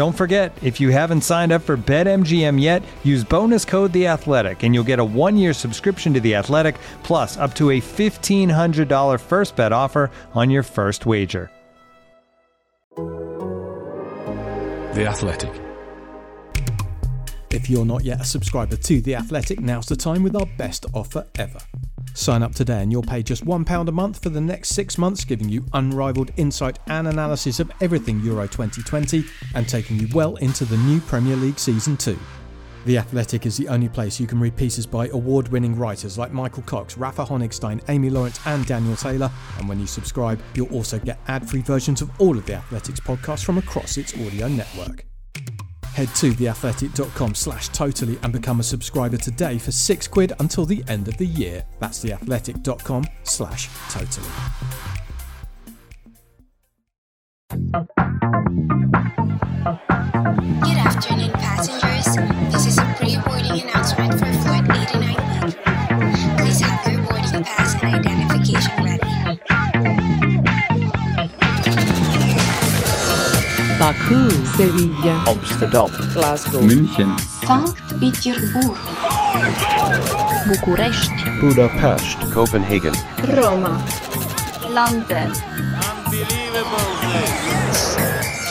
Don't forget, if you haven't signed up for BetMGM yet, use bonus code The Athletic, and you'll get a one-year subscription to The Athletic, plus up to a fifteen hundred dollar first bet offer on your first wager. The Athletic. If you're not yet a subscriber to The Athletic, now's the time with our best offer ever. Sign up today and you'll pay just £1 a month for the next six months, giving you unrivaled insight and analysis of everything Euro 2020 and taking you well into the new Premier League Season 2. The Athletic is the only place you can read pieces by award winning writers like Michael Cox, Rafa Honigstein, Amy Lawrence, and Daniel Taylor. And when you subscribe, you'll also get ad free versions of all of The Athletic's podcasts from across its audio network. Head to theathletic.com slash totally and become a subscriber today for six quid until the end of the year. That's theathletic.com slash totally. Good Baku, Sevilla, Amsterdam, Glasgow, München, Sankt Petersburg. Bucharest, Budapest, Copenhagen, Roma, London.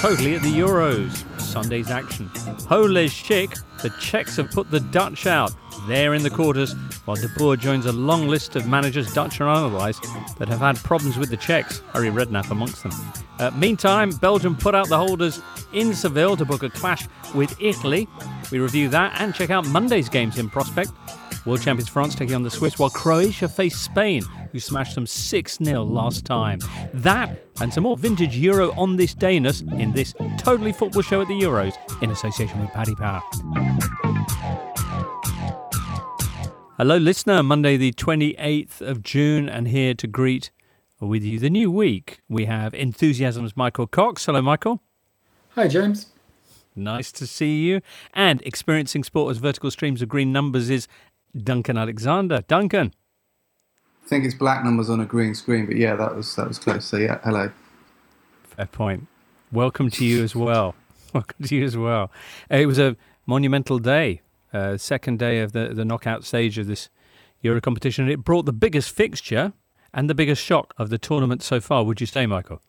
Totally at the Euros. Sunday's action. Holy chic, the Czechs have put the Dutch out. They're in the quarters, while De Boer joins a long list of managers, Dutch or otherwise, that have had problems with the Czechs. Harry Redknapp amongst them. Uh, meantime, Belgium put out the holders in Seville to book a clash with Italy. We review that and check out Monday's games in prospect. World champions France taking on the Swiss, while Croatia face Spain, who smashed them 6 0 last time. That and some more vintage Euro on this dayness in this totally football show at the Euros in association with Paddy Power. Hello, listener. Monday, the 28th of June, and here to greet with you the new week. We have Enthusiasm's Michael Cox. Hello, Michael. Hi, James. Nice to see you. And experiencing sport as vertical streams of green numbers is Duncan Alexander. Duncan. I think it's black numbers on a green screen, but yeah, that was that was close. So yeah, hello. Fair point. Welcome to you as well. Welcome to you as well. Uh, It was a monumental day, uh, second day of the, the knockout stage of this Euro competition. It brought the biggest fixture and the biggest shock of the tournament so far, would you say, Michael?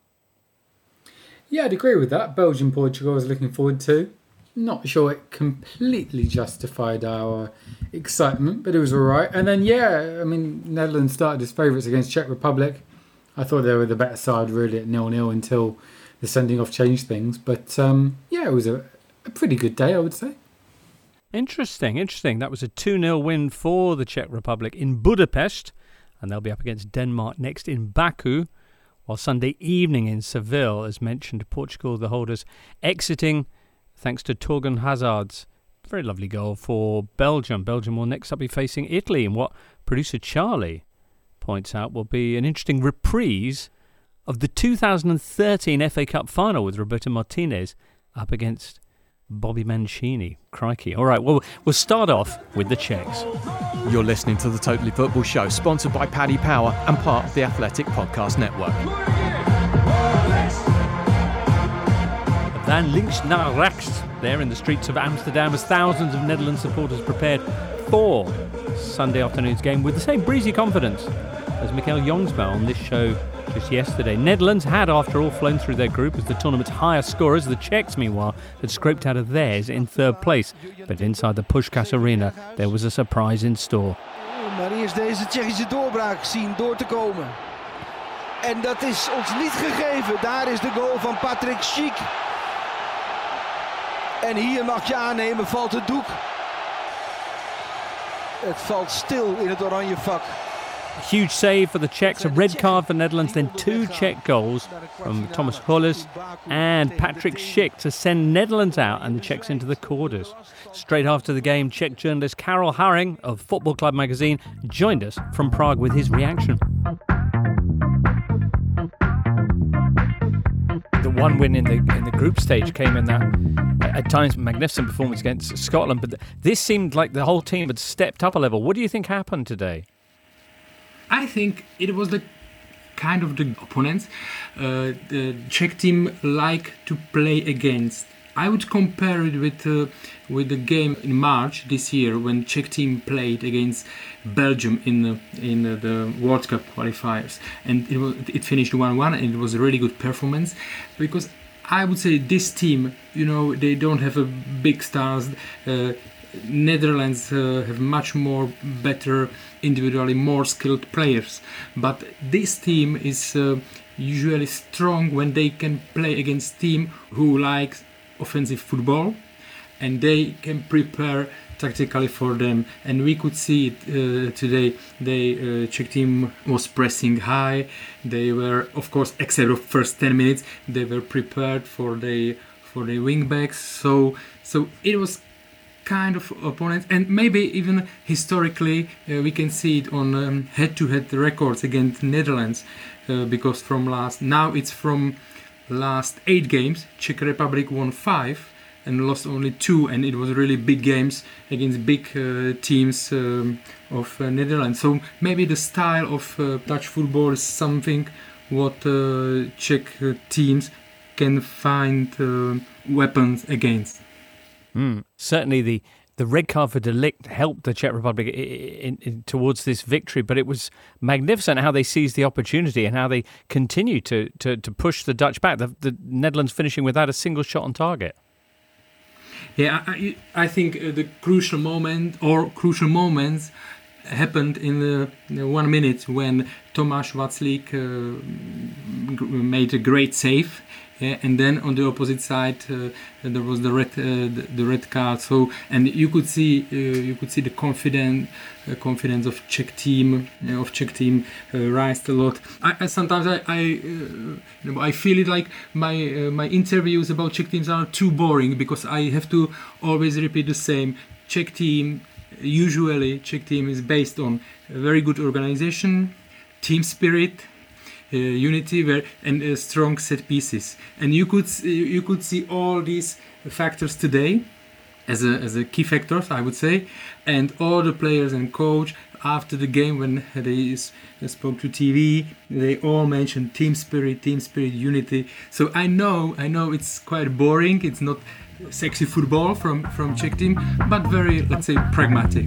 Yeah, I'd agree with that. Belgium Portugal I was looking forward to. Not sure it completely justified our excitement, but it was all right. And then, yeah, I mean, Netherlands started as favourites against Czech Republic. I thought they were the better side really at nil nil until the sending off changed things. But um, yeah, it was a, a pretty good day, I would say. Interesting, interesting. That was a 2 0 win for the Czech Republic in Budapest, and they'll be up against Denmark next in Baku. While Sunday evening in Seville, as mentioned, Portugal, the holders, exiting thanks to Torgan Hazard's very lovely goal for Belgium. Belgium will next up be facing Italy in what producer Charlie points out will be an interesting reprise of the 2013 FA Cup final with Roberto Martinez up against Bobby Mancini. Crikey. All right, well, we'll start off with the Czechs. You're listening to the Totally Football Show, sponsored by Paddy Power and part of the Athletic Podcast Network. Van links naar rechts there in the streets of Amsterdam as thousands of Netherlands supporters prepared for Sunday afternoon's game with the same breezy confidence as Michael Jonkman on this show just yesterday. Netherlands had, after all, flown through their group as the tournament's highest scorers. The Czechs, meanwhile, had scraped out of theirs in third place. But inside the Puskás Arena, there was a surprise in store. Maar eerst deze Tsjechische doorbraak zien door te komen. En dat is ons niet gegeven. Daar is de goal van Patrick Schick. En hier mag je aannemen, valt het doek. Het valt stil in het oranje vak. Huge save for the Czechs, a red card for Netherlands, then two Czech goals from Thomas Holeš and Patrick Schick to send Netherlands out and the Czechs into the quarters. Straight after the game, Czech journalist Karel Häring of Football Club magazine joined us from Prague with his reaction. The one win in the in the group stage came in that at times magnificent performance against Scotland, but this seemed like the whole team had stepped up a level. What do you think happened today? I think it was the kind of the opponents uh, the Czech team like to play against. I would compare it with uh, with the game in March this year when Czech team played against Belgium in the, in the, the World Cup qualifiers, and it was it finished one one, and it was a really good performance because I would say this team, you know, they don't have a big stars. Uh, Netherlands uh, have much more better individually more skilled players. But this team is uh, usually strong when they can play against team who likes offensive football and they can prepare tactically for them. And we could see it uh, today the uh, czech team was pressing high. They were of course except of first 10 minutes they were prepared for the for the wing backs. So so it was kind of opponent and maybe even historically uh, we can see it on um, head-to-head records against netherlands uh, because from last now it's from last eight games czech republic won five and lost only two and it was really big games against big uh, teams um, of uh, netherlands. So maybe the style of uh, dutch football is something what uh, czech teams can find weapons against Mm. Certainly, the the red card for De Ligt helped the Czech Republic in, in, in, towards this victory, but it was magnificent how they seized the opportunity and how they continued to, to, to push the Dutch back. The, the, Netherlands finishing without a single shot on target. Yeah, I, I think uh, the crucial moment or crucial moments happened in the, one minute when Tomáš Vaclík uh, made a great save and then on the opposite side uh, there was the red uh, the, the, red card. So and you could see uh, you could see the confidence confidence of Czech team of Czech team rise a lot. I, I sometimes I I, you know, I feel it like my my interviews about Czech teams are too boring because I have to always repeat the same. Czech team usually Czech team is based on very good organization team spirit Uh, unity where and uh, strong set pieces. And you could uh, you could see all these factors today as a, as a key factors i would say. And all the players and coach after the game when they uh, spoke to tv they all mentioned team spirit team spirit unity. So i know i know it's quite boring. It's not sexy football from from czech team but very let's say pragmatic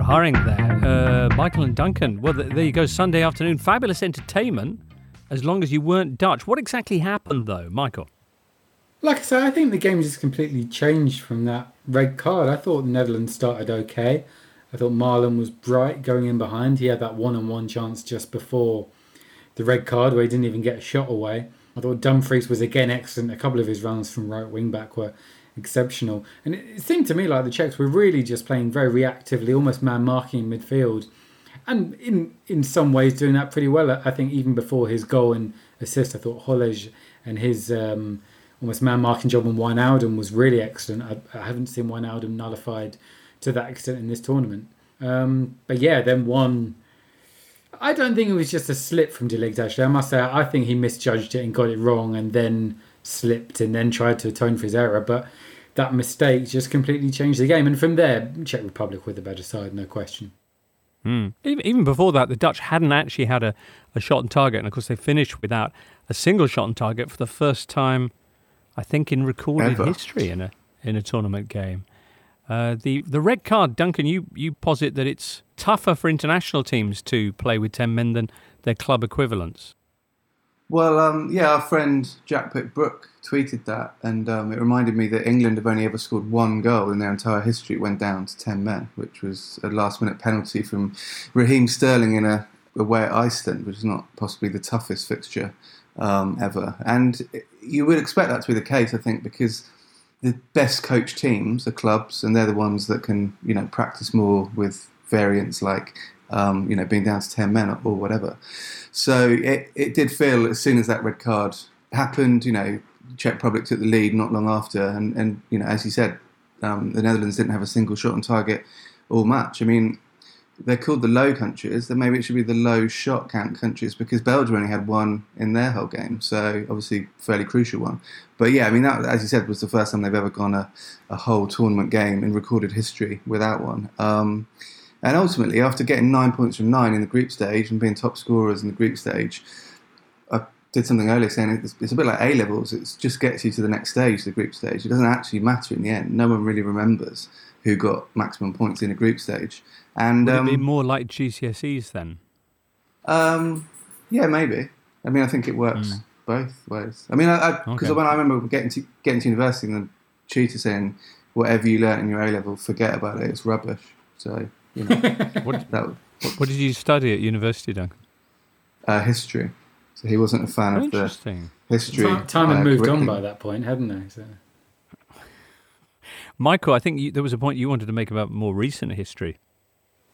Häring there. Uh, Michael and Duncan. Well, there you go. Sunday afternoon. Fabulous entertainment as long as you weren't Dutch. What exactly happened, though, Michael? Like I said, I think the game just completely changed from that red card. I thought the Netherlands started okay. I thought Malen was bright going in behind. He had that one on one chance just before the red card where he didn't even get a shot away. I thought Dumfries was again excellent. A couple of his runs from right wing back were exceptional. And it seemed to me like the Czechs were really just playing very reactively, almost man marking in midfield. And in in some ways doing that pretty well. I think even before his goal and assist, I thought Holeš and his um, almost man marking job on Wijnaldum was really excellent. I, I, haven't seen Wijnaldum nullified to that extent in this tournament. Um, but yeah, then one. I don't think it was just a slip from De Ligt, actually. I must say, I think he misjudged it and got it wrong and then slipped and then tried to atone for his error. But that mistake just completely changed the game. And from there, Czech Republic were the better side, no question. Mm. Even, even before that, the Dutch hadn't actually had a, a shot on target. And of course, they finished without a single shot on target for the first time, I think, in recorded Ever. history in a, in a tournament game. Uh, the the red card, Duncan. You you posit that it's tougher for international teams to play with ten men than their club equivalents. Well, um, yeah, our friend Jack Pitt-Brooke tweeted that, and um, it reminded me that England have only ever scored one goal in their entire history. It went down to 10 men, which was a last minute penalty from Raheem Sterling in a away at Iceland, which is not possibly the toughest fixture um, ever. And you would expect that to be the case, I think, because the best coached teams are clubs, and they're the ones that can, you know, practice more with variants like, um, you know, being down to 10 men or, whatever. So it, it did feel as soon as that red card happened, you know, Czech Republic took the lead not long after, and, and you know, as you said, um, the Netherlands didn't have a single shot on target all match. I mean, they're called the low countries, then maybe it should be the low shot count countries because Belgium only had one in their whole game, so obviously fairly crucial one. But yeah, I mean that, as you said, was the first time they've ever gone a, a whole tournament game in recorded history without one. Um, and ultimately, after getting nine points from nine in the group stage and being top scorers in the group stage, I did something earlier saying it's, it's a bit like A levels. It just gets you to the next stage, the group stage. It doesn't actually matter in the end. No one really remembers who got maximum points in a group stage. And Would um, be more like GCSEs then? um, yeah, maybe. I mean, I think it works both ways. I mean, because I, because Okay. when I remember getting to getting to university and the tutor saying, "Whatever you learnt in your A level, forget about it. It's rubbish." So you know, What, that what, what did you study at university, Duncan? uh, history. So he wasn't a fan of the history. Time, time had uh, moved on by that point, hadn't they? So. Michael, I think you, there was a point you wanted to make about more recent history.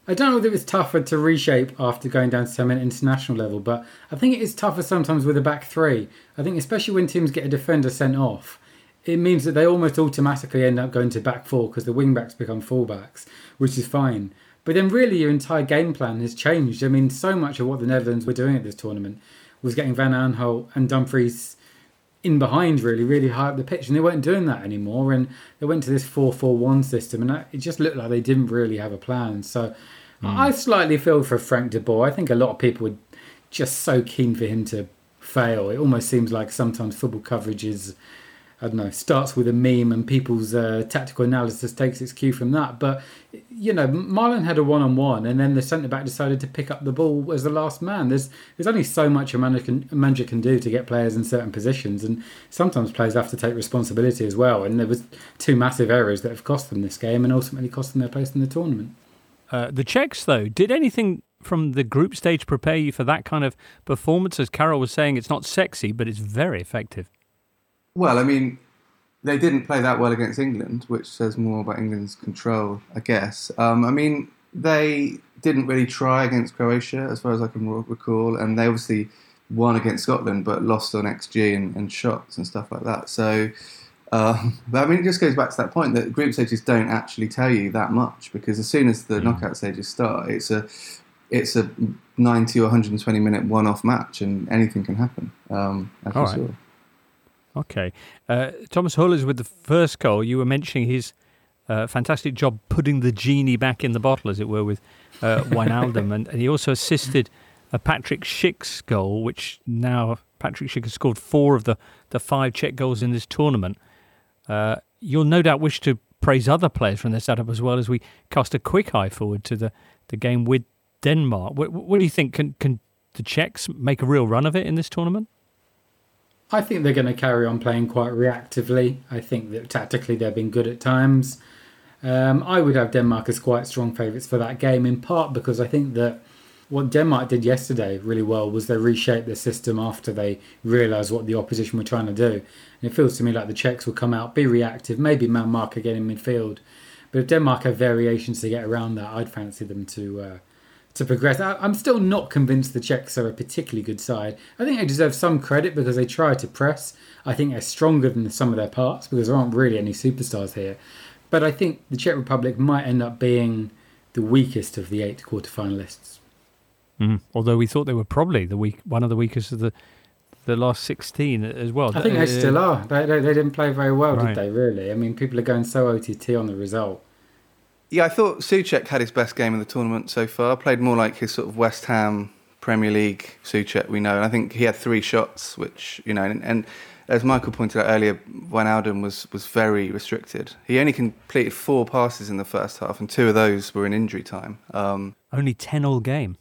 I don't know whether it's tougher to reshape after going down to 10 minute international level, but I think it is tougher sometimes with a back three. I think, especially when teams get a defender sent off, it means that they almost automatically end up going to back four because the wing backs become fullbacks, which is fine. But then, really, your entire game plan has changed. I mean, so much of what the Netherlands were doing at this tournament was getting Van Aanholt and Dumfries in behind really, really high up the pitch, and they weren't doing that anymore. And they went to this four-four-one system, and it just looked like they didn't really have a plan. So I hmm. slightly feel for Frank de Boer. I think a lot of people were just so keen for him to fail. It almost seems like sometimes football coverage is. I don't know, starts with a meme and people's uh, tactical analysis takes its cue from that. But, you know, Malen had a one on one and then the centre back decided to pick up the ball as the last man. There's there's only so much a manager, can, a manager can do to get players in certain positions, and sometimes players have to take responsibility as well. And there was two massive errors that have cost them this game and ultimately cost them their place in the tournament. Uh, the Czechs, though, did anything from the group stage prepare you for that kind of performance? As Karel was saying, it's not sexy, but it's very effective. Well, I mean, they didn't play that well against England, which says more about England's control, I guess. Um, I mean, they didn't really try against Croatia, as far as I can recall, and they obviously won against Scotland, but lost on XG and, and shots and stuff like that. So, um, but I mean, it just goes back to that point that group stages don't actually tell you that much because as soon as the knockout stages start, it's a it's a 90 or 120 minute one-off match, and anything can happen. Um, All right. saw. Okay. Uh, Thomas Holeš with the first goal. You were mentioning his uh, fantastic job putting the genie back in the bottle, as it were, with uh, Wijnaldum. and, and he also assisted a Patrick Schick's goal, which now Patrick Schick has scored four of the, the five Czech goals in this tournament. Uh, you'll no doubt wish to praise other players from their setup as well as we cast a quick eye forward to the, the game with Denmark. What, what do you think? Can, can the Czechs make a real run of it in this tournament? I think they're going to carry on playing quite reactively. I think that tactically they've been good at times. Um, I would have Denmark as quite strong favourites for that game, in part because I think that what Denmark did yesterday really well was they reshaped their system after they realised what the opposition were trying to do. And it feels to me like the Czechs will come out, be reactive, maybe man mark again in midfield. But if Denmark have variations to get around that, I'd fancy them to uh, to progress. I, I'm still not convinced the Czechs are a particularly good side. I think they deserve some credit because they try to press. I think they're stronger than some of their parts because there aren't really any superstars here. But I think the Czech Republic might end up being the weakest of the eight quarterfinalists. Mm. Although we thought they were probably the weak, one of the weakest of the the last sixteen as well. I think they Uh, still are. They, they, they didn't play very well, Right. did they? Really? I mean, people are going so OTT on the result. Yeah, I thought Souček had his best game in the tournament so far. Played more like his sort of West Ham Premier League Souček we know, and I think he had three shots, which you know, and, and as Michael pointed out earlier, Wijnaldum was was very restricted. He only completed four passes in the first half, and two of those were in injury time. Um, Only 10 all game.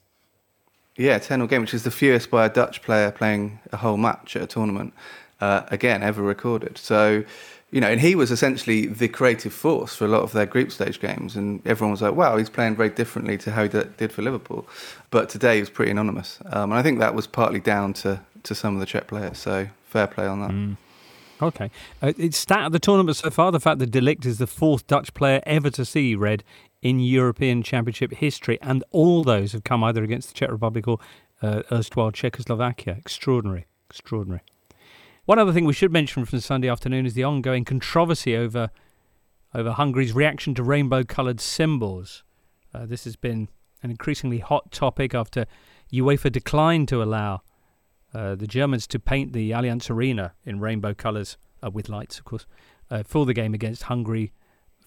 yeah, 10 all game, which is the fewest by a Dutch player playing a whole match at a tournament, uh, again, ever recorded. So, you know, and he was essentially the creative force for a lot of their group stage games. And everyone was like, wow, he's playing very differently to how he did for Liverpool. But today he was pretty anonymous. Um, and I think that was partly down to, to some of the Czech players. So fair play on that. Okay. Uh, it's stat of the tournament so far the fact that De Ligt is the fourth Dutch player ever to see red in European Championship history, and all those have come either against the Czech Republic or uh, erstwhile Czechoslovakia. Extraordinary. Extraordinary. One other thing we should mention from Sunday afternoon is the ongoing controversy over over Hungary's reaction to rainbow-coloured symbols. Uh, this has been an increasingly hot topic after UEFA declined to allow uh, the Germans to paint the Allianz Arena in rainbow colours, uh, with lights, of course, uh, for the game against Hungary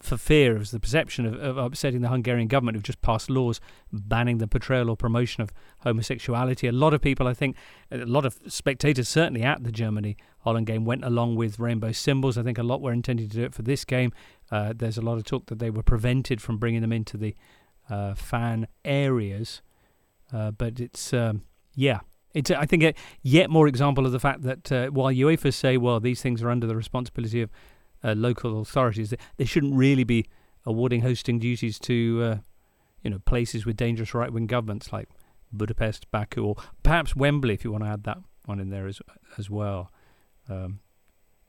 for fear of the perception of, of upsetting the Hungarian government who've just passed laws banning the portrayal or promotion of homosexuality. A lot of people, I think, a lot of spectators, certainly at the Germany Holland game, went along with rainbow symbols. I think a lot were intending to do it for this game. Uh, there's a lot of talk that they were prevented from bringing them into the uh, fan areas. Uh, but it's, um, yeah, it's, I think, a yet more example of the fact that uh, while UEFA say, well, these things are under the responsibility of uh, local authorities, they, shouldn't really be awarding hosting duties to, uh, you know, places with dangerous right-wing governments like Budapest, Baku, or perhaps Wembley, if you want to add that one in there as as well. Um,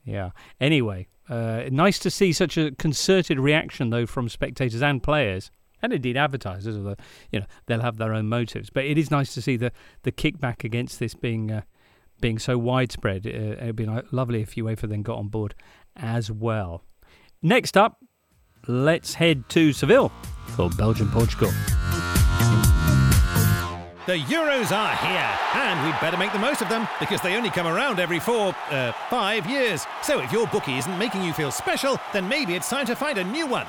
yeah. Anyway, uh, nice to see such a concerted reaction, though, from spectators and players, and indeed advertisers. Although you know they'll have their own motives, but it is nice to see the the kickback against this being uh, being so widespread. Uh, it'd be lovely if UEFA then got on board as well. Next up, let's head to Seville for Belgium Portugal. The Euros are here, and we'd better make the most of them because they only come around every four, uh, five years. So if your bookie isn't making you feel special, then maybe it's time to find a new one.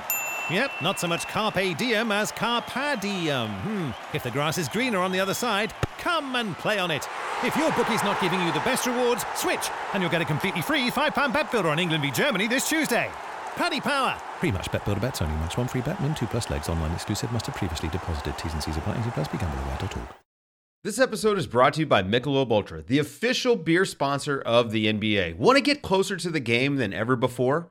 Yep, not so much carpe diem as carpa diem. Hmm. If the grass is greener on the other side, come and play on it. If your bookie's not giving you the best rewards, switch, and you'll get a completely free £5 bet builder on England v Germany this Tuesday. Paddy Power. Pre-match bet builder bets only. Match one free bet. Win two plus legs. Online exclusive. Must have previously deposited. T's and C's apply. Easy plus. BeGambleAware.org. This episode is brought to you by Michelob Ultra, the official beer sponsor of the NBA. Want to get closer to the game than ever before?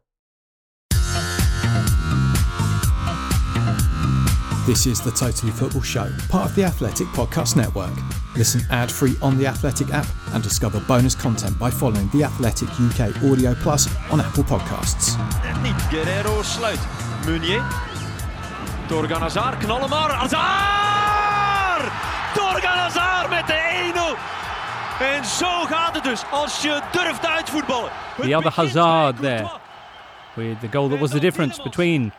This is the Totally Football Show, part of the Athletic Podcast Network. Listen ad free on the Athletic app and discover bonus content by following the Athletic UK Audio Plus on Apple Podcasts. Net niet. Guerrero sluit. Meunier. Torgan Hazard. Knallen maar. Hazard! Torgan Hazard met de 1-0. En zo gaat het dus als je durft uitvoetballen. The other Hazard there, with the goal that was the difference between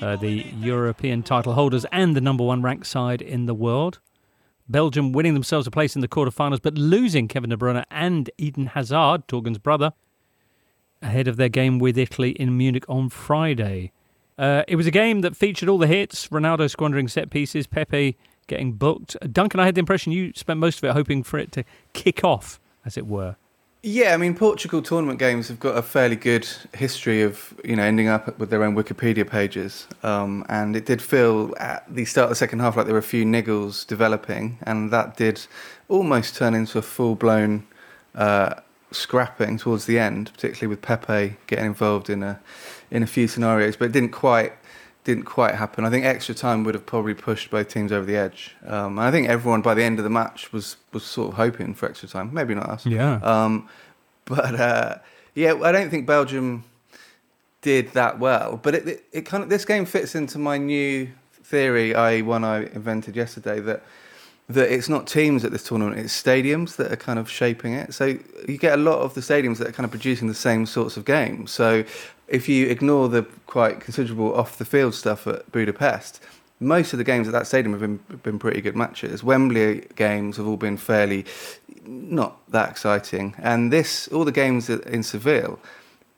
uh, the European title holders and the number one ranked side in the world. Belgium winning themselves a place in the quarterfinals, but losing Kevin De Bruyne and Eden Hazard, Torgan's brother, ahead of their game with Italy in Munich on Friday. Uh, it was a game that featured all the hits Ronaldo squandering set pieces, Pepe getting booked. Duncan, I had the impression you spent most of it hoping for it to kick off, as it were. Yeah, I mean, Portugal tournament games have got a fairly good history of you know ending up with their own Wikipedia pages, um, and it did feel at the start of the second half like there were a few niggles developing, and that did almost turn into a full blown uh, scrapping towards the end, particularly with Pepe getting involved in a in a few scenarios, but it didn't quite didn't quite happen. I think extra time would have probably pushed both teams over the edge. Um, and I think everyone by the end of the match was was sort of hoping for extra time. Maybe not us. Yeah. Um, but uh, yeah, I don't think Belgium did that well. But it, it, it kind of this game fits into my new theory, i.e., one I invented yesterday that that it's not teams at this tournament, it's stadiums that are kind of shaping it. So you get a lot of the stadiums that are kind of producing the same sorts of games. So if you ignore the quite considerable off the field stuff at Budapest, most of the games at that stadium have been been pretty good matches. Wembley games have all been fairly not that exciting, and this all the games in Seville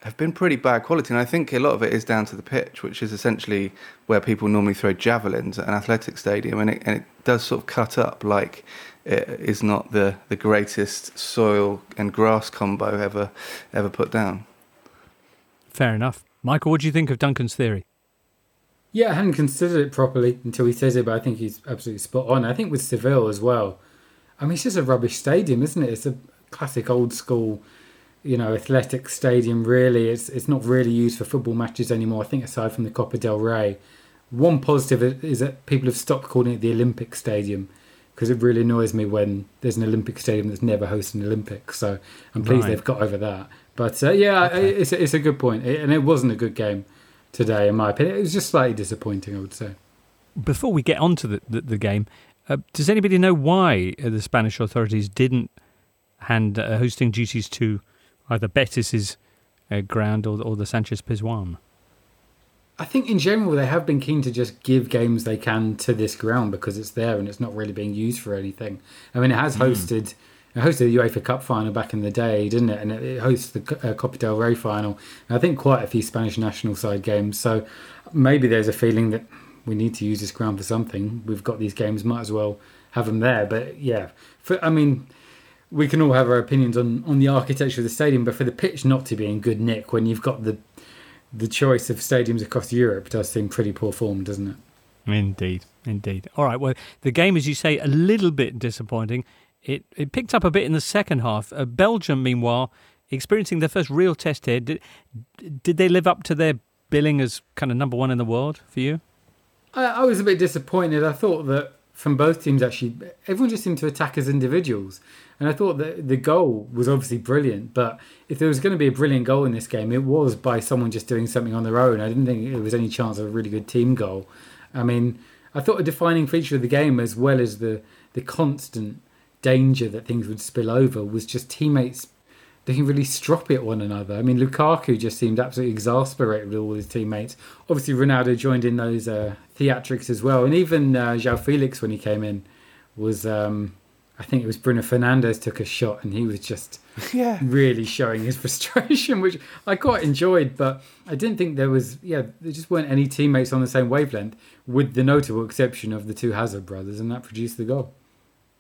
have been pretty bad quality. And I think a lot of it is down to the pitch, which is essentially where people normally throw javelins at an athletic stadium, and it, and it does sort of cut up like it is not the, the greatest soil and grass combo ever ever put down. Fair enough. Michael, what do you think of Duncan's theory? Yeah, I hadn't considered it properly until he says it, but I think he's absolutely spot on. I think with Seville as well. I mean, it's just a rubbish stadium, isn't it? It's a classic old school you know, athletic stadium. Really, it's it's not really used for football matches anymore. I think aside from the Copa del Rey, one positive is that people have stopped calling it the Olympic Stadium because it really annoys me when there's an Olympic stadium that's never hosted an Olympics. So I'm pleased right. they've got over that. But uh, yeah, okay. it's a, it's a good point, it, and it wasn't a good game today, in my opinion. It was just slightly disappointing, I would say. Before we get on to the the, the game, uh, does anybody know why the Spanish authorities didn't hand uh, hosting duties to either Betis's uh, ground or, or the Sanchez Pizjuan? I think in general they have been keen to just give games they can to this ground because it's there and it's not really being used for anything. I mean, it has hmm. hosted mm. it hosted the UEFA Cup final back in the day, didn't it? And it, it hosts the uh, Copa del Rey final. And I think quite a few Spanish national side games. So maybe there's a feeling that we need to use this ground for something. We've got these games, might as well have them there. But yeah, for, I mean we can all have our opinions on, on the architecture of the stadium, but for the pitch not to be in good nick when you've got the the choice of stadiums across Europe does seem pretty poor form, doesn't it? Indeed, indeed. All right. Well, the game, as you say, a little bit disappointing. It it picked up a bit in the second half. Uh, Belgium, meanwhile, experiencing their first real test here. Did did they live up to their billing as kind of number one in the world for you? I, I was a bit disappointed. I thought that from both teams actually everyone just seemed to attack as individuals. And i thought that the goal was obviously brilliant but if there was going to be a brilliant goal in this game it was by someone just doing something on their own. I didn't think there was any chance of a really good team goal. I mean i thought a defining feature of the game as well as the the constant danger that things would spill over was just teammates looking really stroppy at one another. I mean, Lukaku just seemed absolutely exasperated with all his teammates. Obviously, Ronaldo joined in those uh, theatrics as well, and even uh, João Felix when he came in was. Um, I think it was Bruno Fernandes took a shot and he was just yeah. really showing his frustration, which I quite enjoyed. But I didn't think there was, yeah, there just weren't any teammates on the same wavelength, with the notable exception of the two Hazard brothers, and that produced the goal.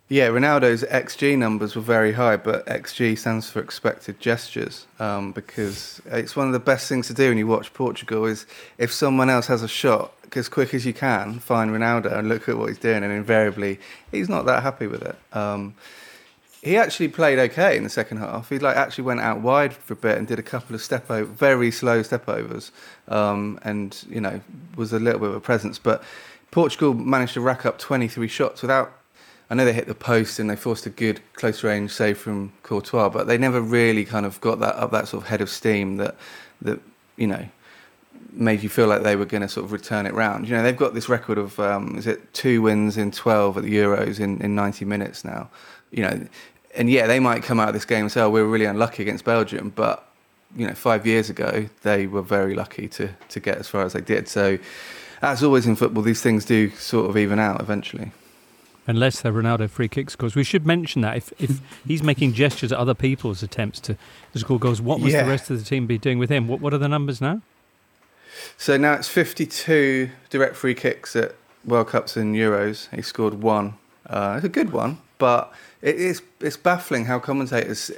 Yeah, Ronaldo's XG numbers were very high, but XG stands for expected gestures um, because it's one of the best things to do when you watch Portugal is if someone else has a shot, as quick as you can, find Ronaldo and look at what he's doing, and invariably he's not that happy with it. Um, he actually played okay in the second half. He like actually went out wide for a bit and did a couple of step over, very slow step overs, um, and you know was a little bit of a presence. But Portugal managed to rack up 23 shots without I know they hit the post and they forced a good close range save from Courtois, but they never really kind of got that up that sort of head of steam that that you know made you feel like they were going to sort of return it round. You know, they've got this record of um, is it two wins in twelve at the Euros in, in ninety minutes now. You know, and yeah, they might come out of this game and say, "Oh, we were really unlucky against Belgium," but you know, five years ago they were very lucky to to get as far as they did. So, as always in football, these things do sort of even out eventually unless they're Ronaldo free kicks. Because we should mention that if, if he's making gestures at other people's attempts to, score goals, what must yeah. the rest of the team be doing with him? What, what are the numbers now? So now it's 52 direct free kicks at World Cups and Euros. He scored one. Uh, it's a good one, but it is it's baffling how commentators,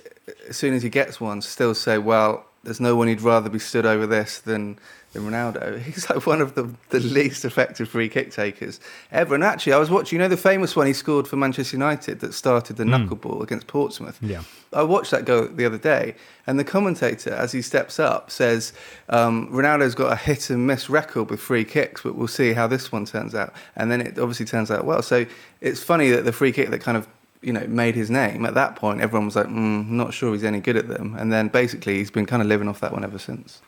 as soon as he gets one, still say, "Well, there's no one he'd rather be stood over this than than Ronaldo. He's like one of the, the least effective free kick takers ever. And actually, I was watching, you know, the famous one he scored for Manchester United that started the mm. knuckleball against Portsmouth. Yeah. I watched that go the other day, and the commentator, as he steps up, says um, Ronaldo's got a hit and miss record with free kicks, but we'll see how this one turns out. And then it obviously turns out well. So it's funny that the free kick that kind of you know, made his name. At that point, everyone was like, mm, "Not sure he's any good at them." And then basically, he's been kind of living off that one ever since.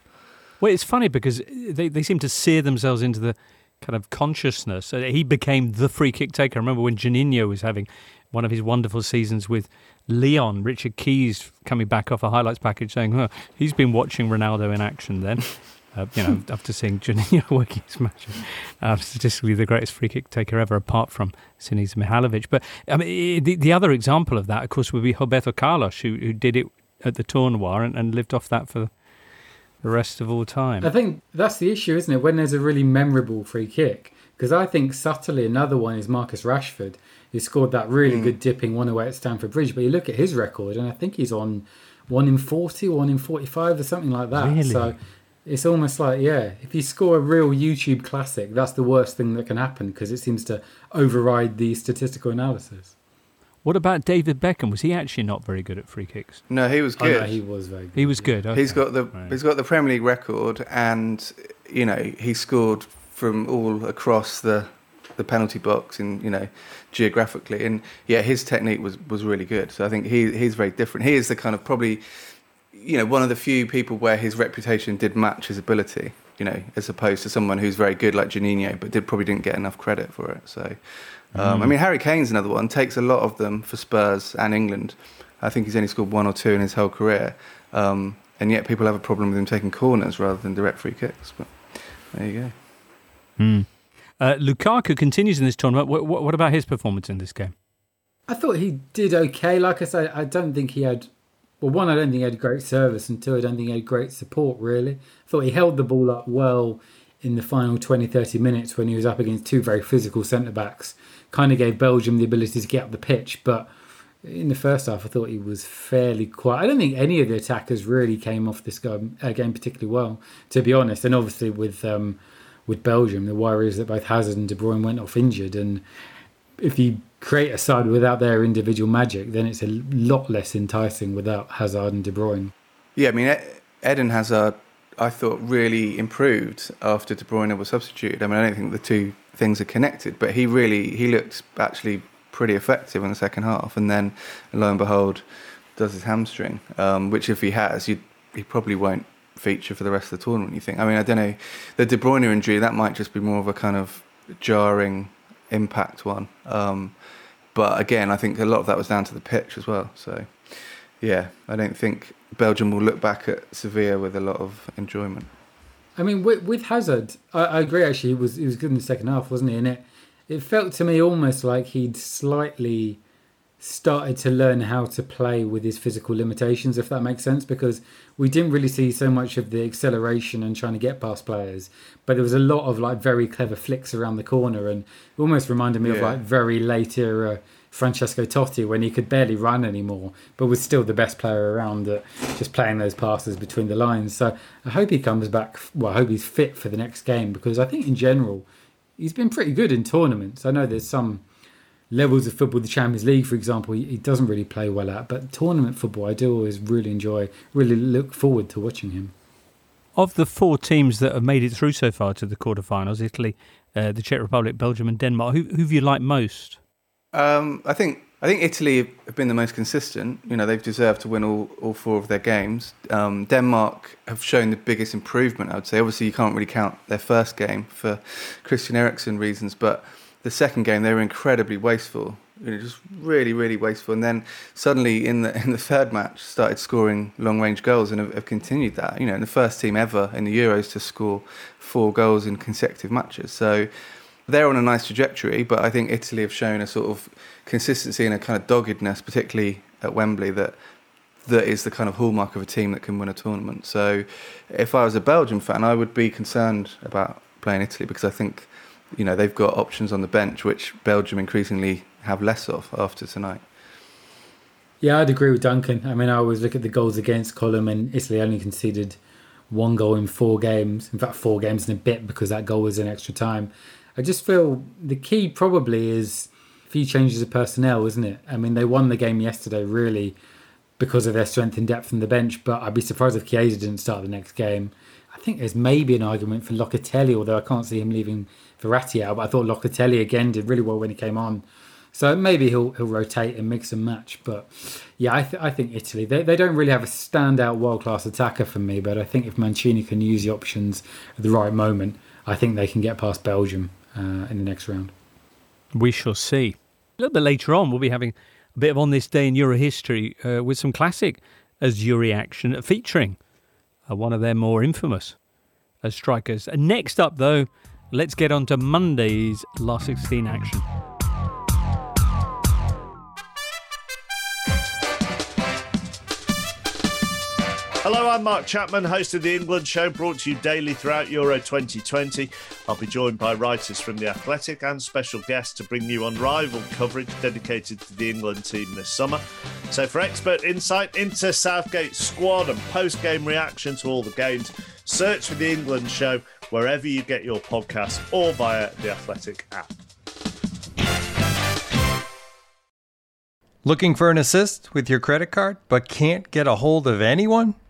Well, it's funny because they, they seem to sear themselves into the kind of consciousness. He became the free kick taker. I remember when Juninho was having one of his wonderful seasons with Lyon, Richard Keys coming back off a highlights package saying, huh, he's been watching Ronaldo in action then. Uh, you know, after seeing Juninho working his magic, uh, statistically the greatest free kick taker ever, apart from Siniša Mihajlović. But I mean, the, the other example of that, of course, would be Roberto Carlos, who, who did it at the tournoi and, and lived off that for the rest of all time. I think that's the issue, isn't it? When there's a really memorable free kick, because I think subtly another one is Marcus Rashford, who scored that really Mm. good dipping one away at Stamford Bridge. But you look at his record, and I think he's on one in forty, one in forty-five, or something like that. Really? So it's almost like, yeah, if you score a real YouTube classic, that's the worst thing that can happen because it seems to override the statistical analysis. What about David Beckham? Was he actually not very good at free kicks? No, he was Oh, no, good. he was very good. He was good. He's okay. got the Right. he's got the Premier League record, and you know he scored from all across the the penalty box, and you know geographically, and yeah, his technique was was really good. So I think he he's very different. He is the kind of probably you know one of the few people where his reputation did match his ability. You know, as opposed to someone who's very good like Juninho, but did probably didn't get enough credit for it. So. Um, I Mm. mean, Harry Kane's another one. Takes a lot of them for Spurs and England. I think he's only scored one or two in his whole career, um, and yet people have a problem with him taking corners rather than direct free kicks. But there you go. Hmm. Uh, Lukaku continues in this tournament. What, what, what about his performance in this game? I thought he did okay. Like I say, I don't think he had. Well, one, I don't think he had great service, and two, I don't think he had great support, really. I thought he held the ball up well in the final 20, 30 minutes when he was up against two very physical centre backs. Kind of gave Belgium the ability to get up the pitch, but in the first half, I thought he was fairly quiet. I don't think any of the attackers really came off this game, uh, game particularly well, to be honest. And obviously, with um, with Belgium, the worry is that both Hazard and De Bruyne went off injured, and if you create a side without their individual magic, then it's a lot less enticing without Hazard and De Bruyne. Yeah, I mean, Eden Hazard, I thought really improved after De Bruyne was substituted. I mean, I don't think the two things are connected, but he really he looked actually pretty effective in the second half, and then lo and behold, does his hamstring, um, which if he has, you he probably won't feature for the rest of the tournament. You think? I mean, I don't know. The De Bruyne injury that might just be more of a kind of jarring impact one. Um, but again, I think a lot of that was down to the pitch as well. So, yeah, I don't think Belgium will look back at Sevilla with a lot of enjoyment. I mean, with, with Hazard, I, I agree. Actually, he was he was good in the second half, wasn't he? And it it felt to me almost like he'd slightly started to learn how to play with his physical limitations, if that makes sense, because we didn't really see so much of the acceleration and trying to get past players, but there was a lot of like very clever flicks around the corner, and it almost reminded me of like very late era Francesco Totti when he could barely run anymore, but was still the best player around at just playing those passes between the lines. So I hope he comes back. Well, I hope he's fit for the next game because I think in general he's been pretty good in tournaments. I know there's some levels of football, the Champions League, for example, he, doesn't really play well at, but tournament football, I do always really enjoy, really look forward to watching him. Of the four teams that have made it through so far to the quarterfinals, Italy, uh, the Czech Republic, Belgium, and Denmark, who who've you liked most? Um, I think I think Italy have been the most consistent. You know, they've deserved to win all, all four of their games. Um, Denmark have shown the biggest improvement. I would say. Obviously, you can't really count their first game for Christian Eriksen reasons, but the second game they were incredibly wasteful. You know, just really, really wasteful. And then suddenly in the in the third match, started scoring long range goals and have, have continued that. You know, and the first team ever in the Euros to score four goals in consecutive matches. So they're on a nice trajectory, but I think Italy have shown a sort of consistency and a kind of doggedness, particularly at Wembley, that that is the kind of hallmark of a team that can win a tournament. So, if I was a Belgium fan, I would be concerned about playing Italy because I think, you know, they've got options on the bench which Belgium increasingly have less of after tonight. Yeah, I'd agree with Duncan. I mean, I always look at the goals against column, and Italy only conceded one goal in four games. In fact, four games in a bit because that goal was in extra time. I just feel the key probably is a few changes of personnel, isn't it? I mean, they won the game yesterday really because of their strength and depth from the bench, but I'd be surprised if Chiesa didn't start the next game. I think there's maybe an argument for Locatelli, although I can't see him leaving Verratti out. But I thought Locatelli again did really well when he came on. So maybe he'll he'll rotate and mix and match. But yeah, I, th- I think Italy they, they don't really have a standout world class attacker for me. But I think if Mancini can use the options at the right moment, I think they can get past Belgium in the next round. We shall see. A little bit later on, we'll be having a bit of on this day in Euro history uh, with some classic Azzurri action featuring uh, one of their more infamous as strikers. And next up, though, let's get on to Monday's last 16 action. Hello, I'm Mark Chapman, host of The England Show, brought to you daily throughout Euro 2020. I'll be joined by writers from The Athletic and special guests to bring you unrivaled coverage dedicated to the England team this summer. So, for expert insight into Southgate's squad and post game reaction to all the games, search for The England Show wherever you get your podcasts or via the Athletic app. Looking for an assist with your credit card but can't get a hold of anyone?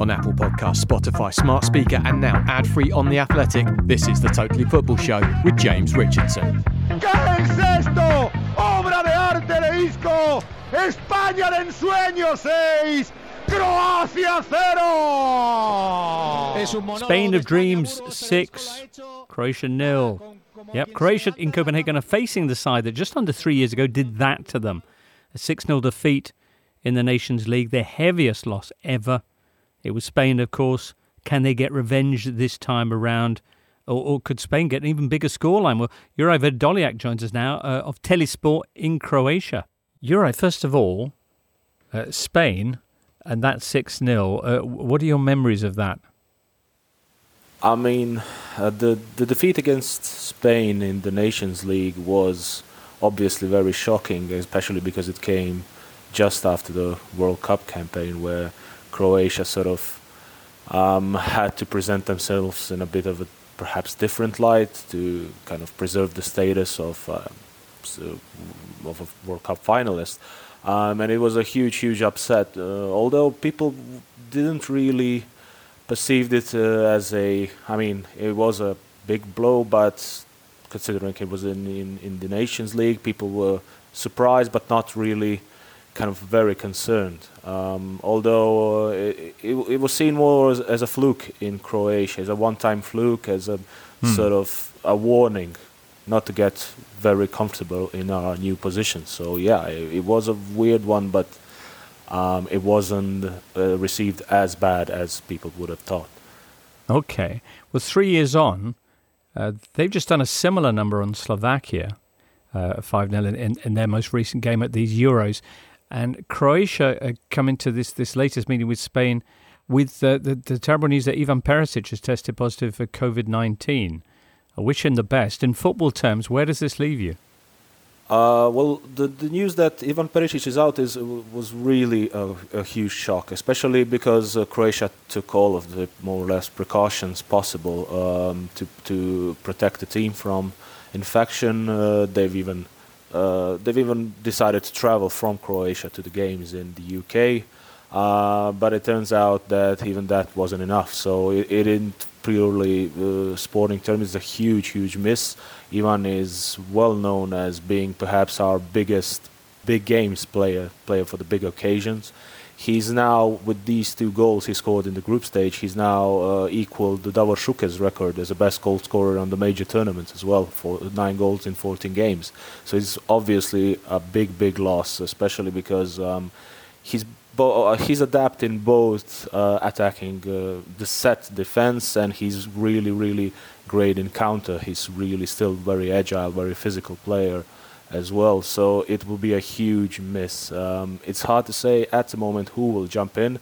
On Apple Podcasts, Spotify, Smart Speaker, and now ad free on The Athletic, this is the Totally Football Show with James Richardson. ¿Qué es esto? Obra de arte de Isco. España de ensueño 6. Croacia 0. Spain of Dreams 6, Croatia nil. Yep, Croatia in Copenhagen are facing the side that just under three years ago did that to them. A 6 0 defeat in the Nations League, their heaviest loss ever. It was Spain, of course. Can they get revenge this time around? Or, or could Spain get an even bigger scoreline? Well, Juraj Vrdoljak joins us now uh, of Telesport in Croatia. Juraj, first of all, uh, Spain and that 6 0, uh, what are your memories of that? I mean, uh, the the defeat against Spain in the Nations League was obviously very shocking, especially because it came just after the World Cup campaign, where Croatia sort of um, had to present themselves in a bit of a perhaps different light to kind of preserve the status of uh, of a World Cup finalist. Um, and it was a huge, huge upset. Uh, although people didn't really perceived it uh, as a. I mean, it was a big blow, but considering it was in, in, in the Nations League, people were surprised, but not really kind of very concerned. Um, although uh, it, it, it, was seen more as, as, a fluke in Croatia, as a one-time fluke, as a hmm. sort of a warning not to get very comfortable in our new position. So yeah, it, it was a weird one, but um, it wasn't uh, received as bad as people would have thought. Okay. Well, three years on, uh, they've just done a similar number on Slovakia, uh, 5 0 in, in, their most recent game at these Euros. And Croatia come into this, this latest meeting with Spain with the, the terrible news that Ivan Perisic has tested positive for COVID 19. I wish him the best. In football terms, where does this leave you? Uh, well, the, the news that Ivan Perisic is out is was really a, a huge shock, especially because uh, Croatia took all of the more or less precautions possible um, to to protect the team from infection. Uh, they've even uh, they've even decided to travel from Croatia to the games in the UK, uh, but it turns out that even that wasn't enough. So it, it didn't purely uh, sporting terms, it's a huge, huge miss. Ivan is well known as being perhaps our biggest big games player, player for the big occasions. He's now, with these two goals he scored in the group stage, he's now uh, equaled the Davor Šuker's record as the best goal scorer on the major tournaments as well, for nine goals in 14 games. So it's obviously a big, big loss, especially because um, he's bo- uh, he's adapting both uh, attacking uh, the set defense and he's really really great in counter. He's really still very agile, very physical player as well. So it will be a huge miss. Um, it's hard to say at the moment who will jump in.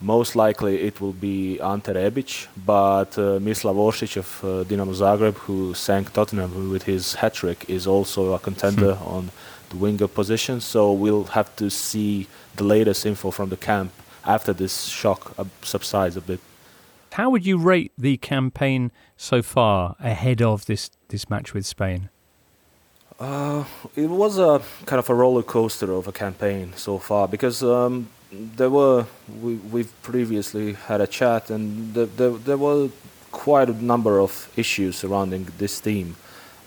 Most likely it will be Ante Rebic, but uh, Mislav Orsic of uh, Dinamo Zagreb, who sank Tottenham with his hat trick, is also a contender hmm. on the winger position. So we'll have to see the latest info from the camp after this shock uh, subsides a bit. How would you rate the campaign so far ahead of this, this match with Spain? Uh, it was a kind of a roller coaster of a campaign so far because um, there were we we've previously had a chat and there, there, there were quite a number of issues surrounding this team,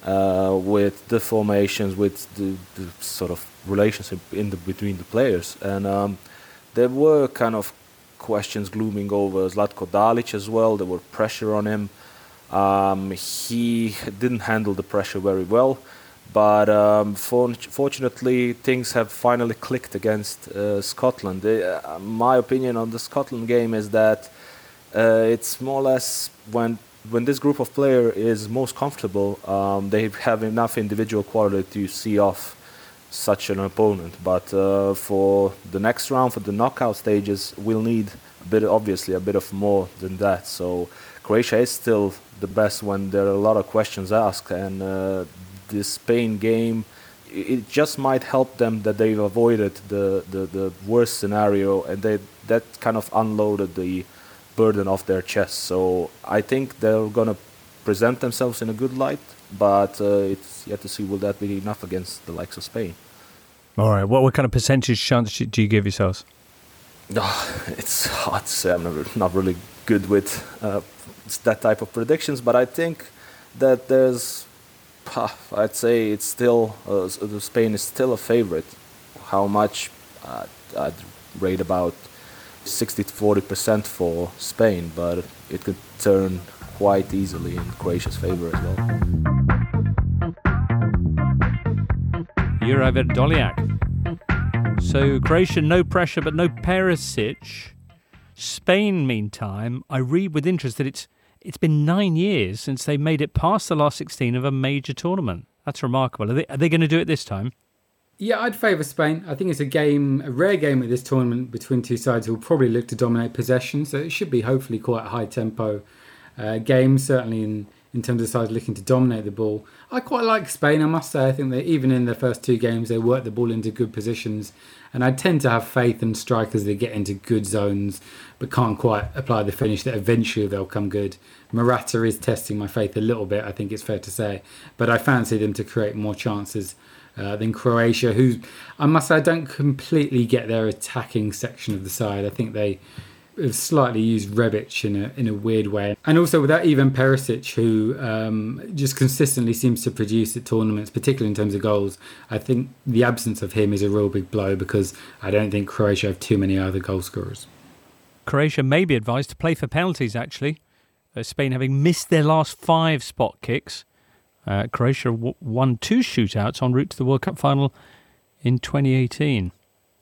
uh, with the formations, with the, the, sort of relationship in the between the players, and um, there were kind of questions glooming over Zlatko Dalic as well. There were pressure on him. Um, he didn't handle the pressure very well, but um, for, fortunately, things have finally clicked against uh, Scotland. Uh, my opinion on the Scotland game is that uh, it's more or less when when this group of players is most comfortable, um, they have enough individual quality to see off such an opponent. But uh, for the next round, for the knockout stages, we'll need a bit, obviously, a bit of more than that. So Croatia is still the best when there are a lot of questions asked, and uh, the Spain game. It just might help them that they've avoided the, the, the worst scenario and they that kind of unloaded the burden off their chest. So I think they're gonna present themselves in a good light, but uh, it's yet to see will that be enough against the likes of Spain. All right, what what kind of percentage chance do you give yourselves? Oh, it's hard to say. I'm not, not really good with uh, that type of predictions, but I think that there's, I'd say it's still uh, Spain is still a favorite. How much? Uh, I'd rate about 60 to 40 percent for Spain, but it could turn quite easily in Croatia's favor as well. Jure Vrdoljak. So Croatia, no pressure, but no Perisic. Spain, meantime, I read with interest that it's it's been nine years since they made it past the last 16 of a major tournament. That's remarkable. Are they, are they going to do it this time? Yeah, I'd favour Spain. I think it's a game, a rare game at this tournament between two sides who will probably look to dominate possession. So it should be hopefully quite a high tempo uh, game, certainly in, in terms of sides looking to dominate the ball. I quite like Spain, I must say. I think that even in the first two games, they work the ball into good positions. And I tend to have faith in strikers that get into good zones but can't quite apply the finish that eventually they'll come good. Morata is testing my faith a little bit, I think it's fair to say. But I fancy them to create more chances uh, than Croatia, who I must say I don't completely get their attacking section of the side. I think they have slightly used Rebic in a in a weird way, and also without Ivan Perisic, who um, just consistently seems to produce at tournaments, particularly in terms of goals. I think the absence of him is a real big blow because I don't think Croatia have too many other goal scorers. Croatia may be advised to play for penalties. Actually, uh, Spain having missed their last five spot kicks. Uh, Croatia w- won two shootouts en route to the World Cup final in 2018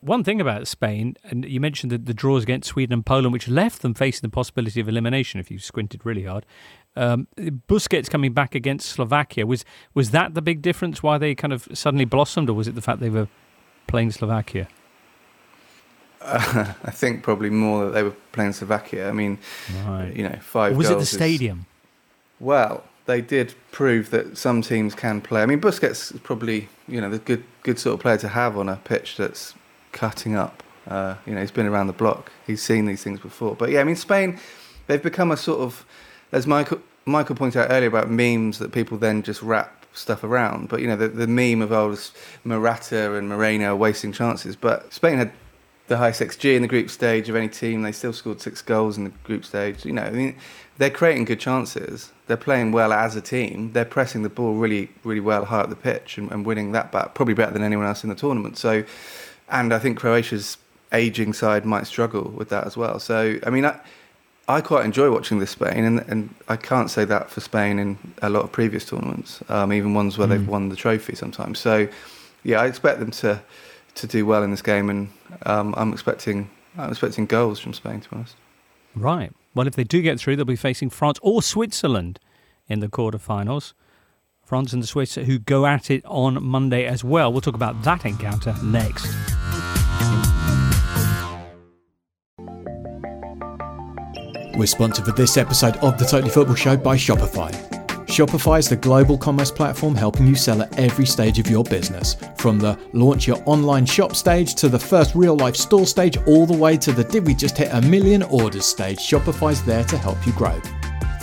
one thing about Spain, and you mentioned the, the draws against Sweden and Poland, which left them facing the possibility of elimination if you squinted really hard. Um, Busquets coming back against Slovakia was was that the big difference? Why they kind of suddenly blossomed, or was it the fact they were playing Slovakia? Uh, I think probably more that they were playing Slovakia. I mean, right. you know, five. Or was it the stadium? Is, well, they did prove that some teams can play. I mean, Busquets is probably you know the good good sort of player to have on a pitch that's cutting up. Uh, you know, he's been around the block. He's seen these things before. But yeah, I mean, Spain, they've become a sort of, as Michael Michael pointed out earlier about memes that people then just wrap stuff around. But you know, the, the meme of old Morata and Moreno wasting chances. But Spain had the highest XG in the group stage of any team. They still scored six goals in the group stage. You know, I mean, they're creating good chances. They're playing well as a team. They're pressing the ball really, really well high up the pitch and, and winning that back, probably better than anyone else in the tournament. So and I think Croatia's aging side might struggle with that as well. So I mean, I, I quite enjoy watching this Spain, and, and I can't say that for Spain in a lot of previous tournaments, um, even ones where mm. they've won the trophy sometimes. So yeah, I expect them to to do well in this game, and um, I'm expecting I'm expecting goals from Spain to be honest. Right. Well, if they do get through, they'll be facing France or Switzerland in the quarterfinals. France and the Swiss who go at it on Monday as well. We'll talk about that encounter next. We're sponsored for this episode of the Totally Football Show by Shopify. Shopify is the global commerce platform helping you sell at every stage of your business. From the launch your online shop stage to the first real life store stage, all the way to the did we just hit a million orders stage, Shopify's there to help you grow.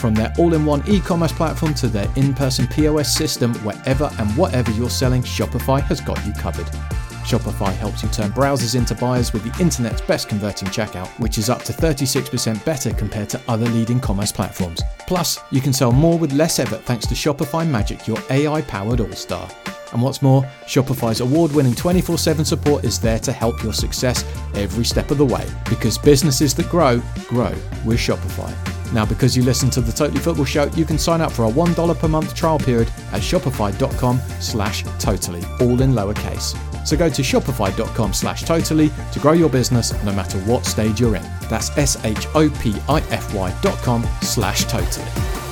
From their all in one e commerce platform to their in person POS system, wherever and whatever you're selling, Shopify has got you covered. Shopify helps you turn browsers into buyers with the internet's best converting checkout, which is up to 36% better compared to other leading commerce platforms. Plus, you can sell more with less effort thanks to Shopify Magic, your AI powered all star. And what's more, Shopify's award winning 24 7 support is there to help your success every step of the way because businesses that grow, grow with Shopify. Now, because you listen to the Totally Football Show, you can sign up for a $1 per month trial period at shopify.com slash totally, all in lowercase. So go to shopify.com slash totally to grow your business no matter what stage you're in. That's S-H-O-P-I-F-Y dot com slash totally.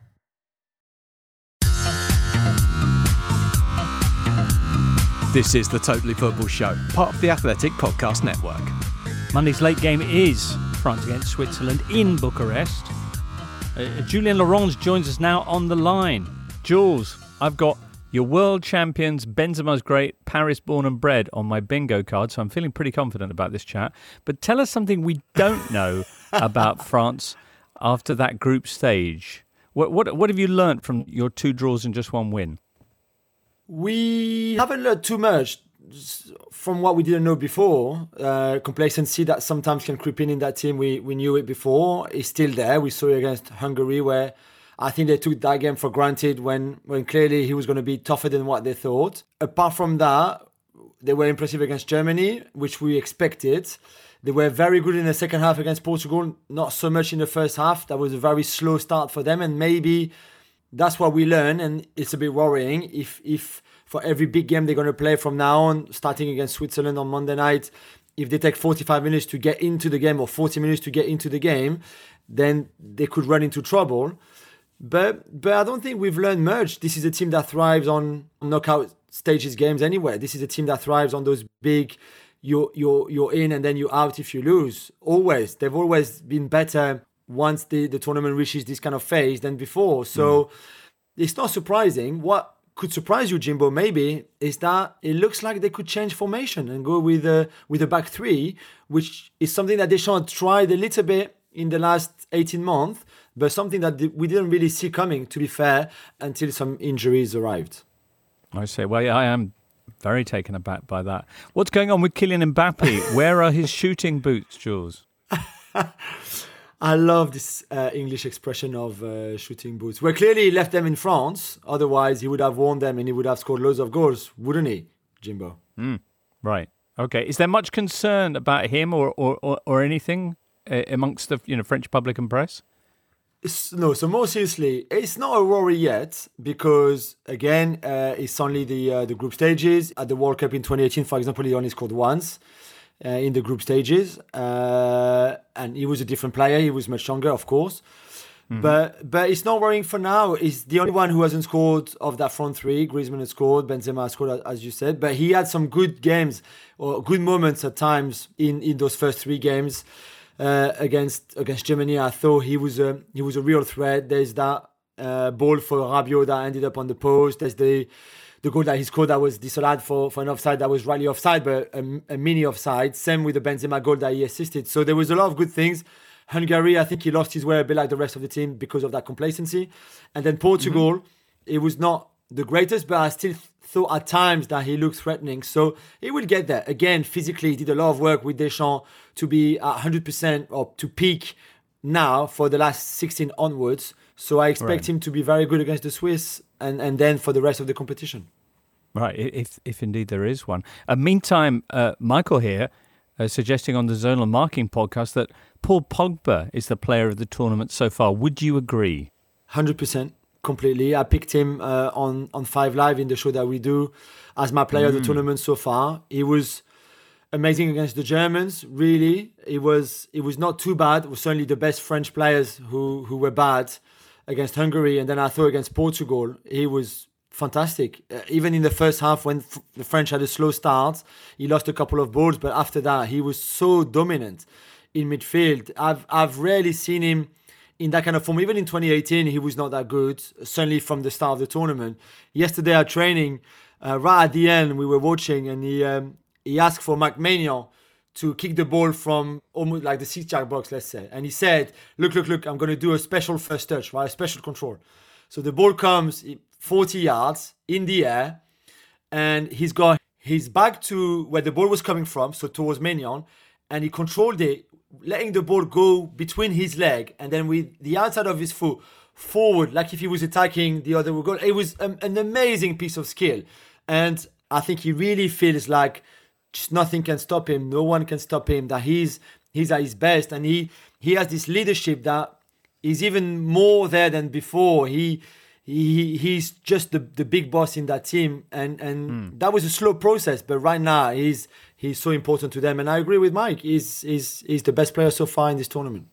This is the Totally Football Show, part of the Athletic Podcast Network. Monday's late game is France against Switzerland in Bucharest. Uh, Julien Laurens joins us now on the line. Jules, I've got your world champions, Benzema's great, Paris born and bred on my bingo card, so I'm feeling pretty confident about this chat. But tell us something we don't know about France after that group stage. What, what, what have you learnt from your two draws and just one win? We haven't learned too much from what we didn't know before. Uh, complacency that sometimes can creep in in that team. We we knew it before. It's still there. We saw it against Hungary, where I think they took that game for granted when when clearly he was going to be tougher than what they thought. Apart from that, they were impressive against Germany, which we expected. They were very good in the second half against Portugal. Not so much in the first half. That was a very slow start for them, and maybe that's what we learn, and it's a bit worrying. If if for every big game they're going to play from now on, starting against Switzerland on Monday night, if they take 45 minutes to get into the game or 40 minutes to get into the game, then they could run into trouble. But but I don't think we've learned much. This is a team that thrives on knockout stages games anyway. This is a team that thrives on those big you're you're you're in and then you're out if you lose. Always. They've always been better once the, the tournament reaches this kind of phase than before. So mm. it's not surprising. What could surprise you, Jimbo, maybe, is that it looks like they could change formation and go with a with a back three, which is something that they Deschamps tried a little bit in the last 18 months, but something that we didn't really see coming, to be fair, until some injuries arrived. I say, well, I am very taken aback by that. What's going on with Kylian Mbappe? Where are his shooting boots, Jules? I love this uh, English expression of uh, shooting boots. Well, clearly he left them in France. Otherwise, he would have worn them and he would have scored loads of goals, wouldn't he, Jimbo? Mm, right. Okay. Is there much concern about him or or, or, or anything uh, amongst the you know French public and press? It's, no. So more seriously, it's not a worry yet because again, uh, it's only the uh, the group stages at the World Cup in 2018. For example, he only scored once uh, in the group stages, uh, and he was a different player. He was much younger, of course. Mm-hmm. But but it's not worrying for now. He's the only one who hasn't scored of that front three. Griezmann has scored, Benzema has scored, as you said. But he had some good games or good moments at times in, in those first three games uh, against against Germany. I thought he was a he was a real threat. There's that uh, ball for Rabiot that ended up on the post. There's the the goal that he scored that was disallowed for, for an offside that was rightly offside, but a, a, mini offside. Same with the Benzema goal that he assisted. So there was a lot of good things. Hungary, I think he lost his way a bit like the rest of the team because of that complacency. And then Portugal, mm-hmm. it was not the greatest, but I still thought at times that he looked threatening. So he will get there. Again, physically, he did a lot of work with Deschamps to be at 100% or to peak now for the last 16 onwards. So I expect right. him to be very good against the Swiss and, and then for the rest of the competition. Right, if if indeed there is one. Uh, meantime, uh, Michael here uh, suggesting on the Zonal Marking podcast that Paul Pogba is the player of the tournament so far. Would you agree? Hundred percent, completely. I picked him uh, on on Five Live in the show that we do as my player mm. of the mm. tournament so far. He was amazing against the Germans. Really, it was it was not too bad. It was certainly the best French players who who were bad against Hungary, and then I thought against Portugal, he was fantastic. Uh, even in the first half, when f- the French had a slow start, he lost a couple of balls, but after that, he was so dominant in midfield. I've I've rarely seen him in that kind of form. Even in 2018, he was not that good. Certainly from the start of the tournament. Yesterday at training, uh, right at the end, we were watching, and he um, he asked for Maignan to kick the ball from almost like the six yard box, let's say. And he said, "Look, look, look! I'm going to do a special first touch, right? A special control." So the ball comes 40 yards in the air, and he's got his back to where the ball was coming from, so towards Maignan, and he controlled it, letting the ball go between his leg, and then with the outside of his foot forward, like if he was attacking the other goal. It was an amazing piece of skill, and I think he really feels like just nothing can stop him. No one can stop him. That he's he's at his best, and he he has this leadership that is even more there than before. He he he's just the, the big boss in that team, and and Hmm. that was a slow process. But right now, he's he's so important to them, and I agree with Mike. He's he's he's the best player so far in this tournament.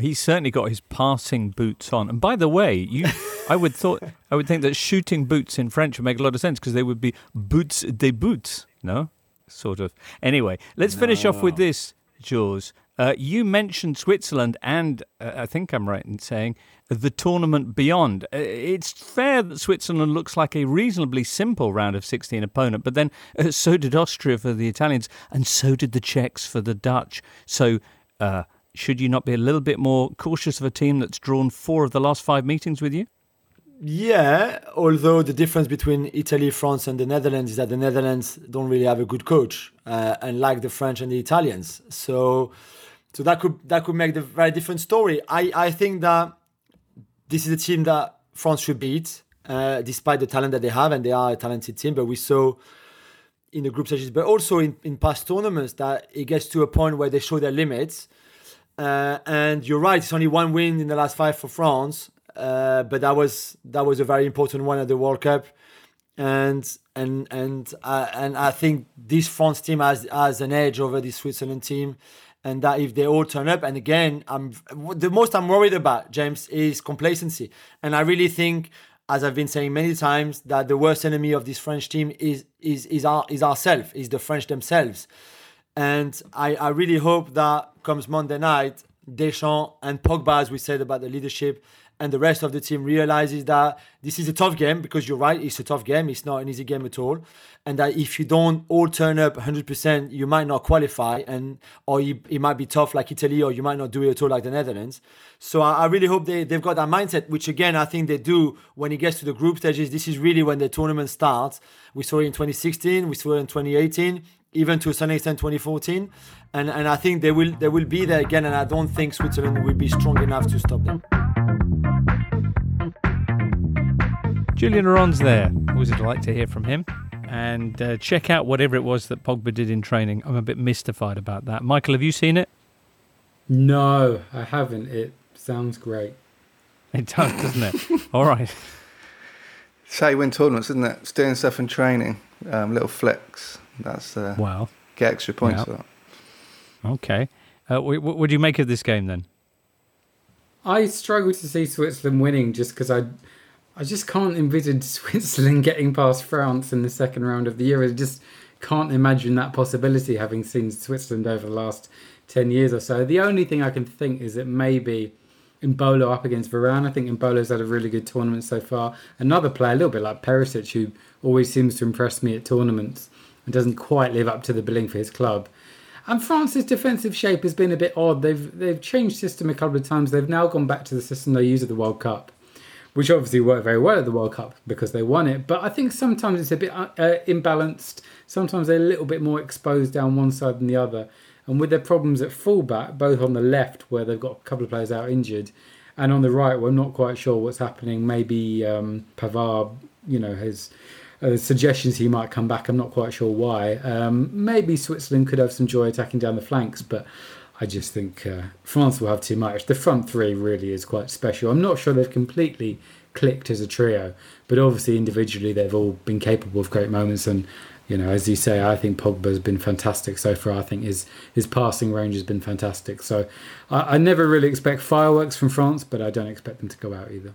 He's certainly got his passing boots on. And by the way, you, I would thought, I would think that shooting boots in French would make a lot of sense because they would be boots de boots. No, sort of. Anyway, let's finish off with this, Jules. Uh, you mentioned Switzerland, and uh, I think I'm right in saying the tournament beyond. Uh, it's fair that Switzerland looks like a reasonably simple round of 16 opponent, but then uh, so did Austria for the Italians, and so did the Czechs for the Dutch. So. Uh, should you not be a little bit more cautious of a team that's drawn four of the last five meetings with you? Yeah, although the difference between Italy, France, and the Netherlands is that the Netherlands don't really have a good coach, uh, unlike the French and the Italians. So, so that could that could make the very different story. I I think that this is a team that France should beat, uh, despite the talent that they have, and they are a talented team. But we saw in the group stages, but also in, in past tournaments, that it gets to a point where they show their limits. Uh, and you're right, it's only one win in the last five for France, uh, but that was that was a very important one at the World Cup, and and and uh, and I think this France team has has an edge over the Switzerland team, and that if they all turn up, and again, I'm the most I'm worried about James is complacency, and I really think. As I've been saying many times, that the worst enemy of this French team is is is our is ourselves, is the French themselves. And I, I really hope that comes Monday night, Deschamps and Pogba, as we said about the leadership, and the rest of the team realizes that this is a tough game because you're right, it's a tough game. It's not an easy game at all. And that if you don't all turn up 100%, you might not qualify, and or you, it might be tough like Italy, or you might not do it at all like the Netherlands. So I, I really hope they, they've got that mindset, which again, I think they do when it gets to the group stages. This is really when the tournament starts. We saw it in 2016, we saw it in 2018 even to a certain extent 2014 and and I think they will they will be there again and I don't think Switzerland will be strong enough to stop them. Julien Laurens there. Always a delight to hear from him. And uh, check out whatever it was that Pogba did in training. I'm a bit mystified about that. Michael, have you seen it? No, I haven't. It sounds great. It does, doesn't it? All right. It's how you win tournaments, isn't it? It's doing stuff in training, um, little flicks. That's uh, wow. Get extra points Yeah. for that. Okay. Uh, what, what do you make of this game then? I struggle to see Switzerland winning just because I, I just can't envisage Switzerland getting past France in the second round of the. I just can't imagine that possibility having seen Switzerland over the last 10 years or so. The only thing I can think is that maybe Embolo up against Varane. I think Embolo's had a really good tournament so far. Another player, a little bit like Perisic, who always seems to impress me at tournaments and doesn't quite live up to the billing for his club. And France's defensive shape has been a bit odd. They've they've changed system a couple of times. They've now gone back to the system they used at the World Cup, which obviously worked very well at the World Cup because they won it. But I think sometimes it's a bit uh, uh, imbalanced. Sometimes they're a little bit more exposed down one side than the other. And with their problems at fullback, both on the left where they've got a couple of players out injured, and on the right, we're not quite sure what's happening. Maybe um, Pavard, you know, has uh, suggestions he might come back. I'm not quite sure why. Um, maybe Switzerland could have some joy attacking down the flanks, but I just think uh, France will have too much. The front three really is quite special. I'm not sure they've completely clicked as a trio, but obviously individually they've all been capable of great moments. And you know, as you say, I think Pogba's been fantastic so far. I think his his passing range has been fantastic. So I, I never really expect fireworks from France, but I don't expect them to go out either.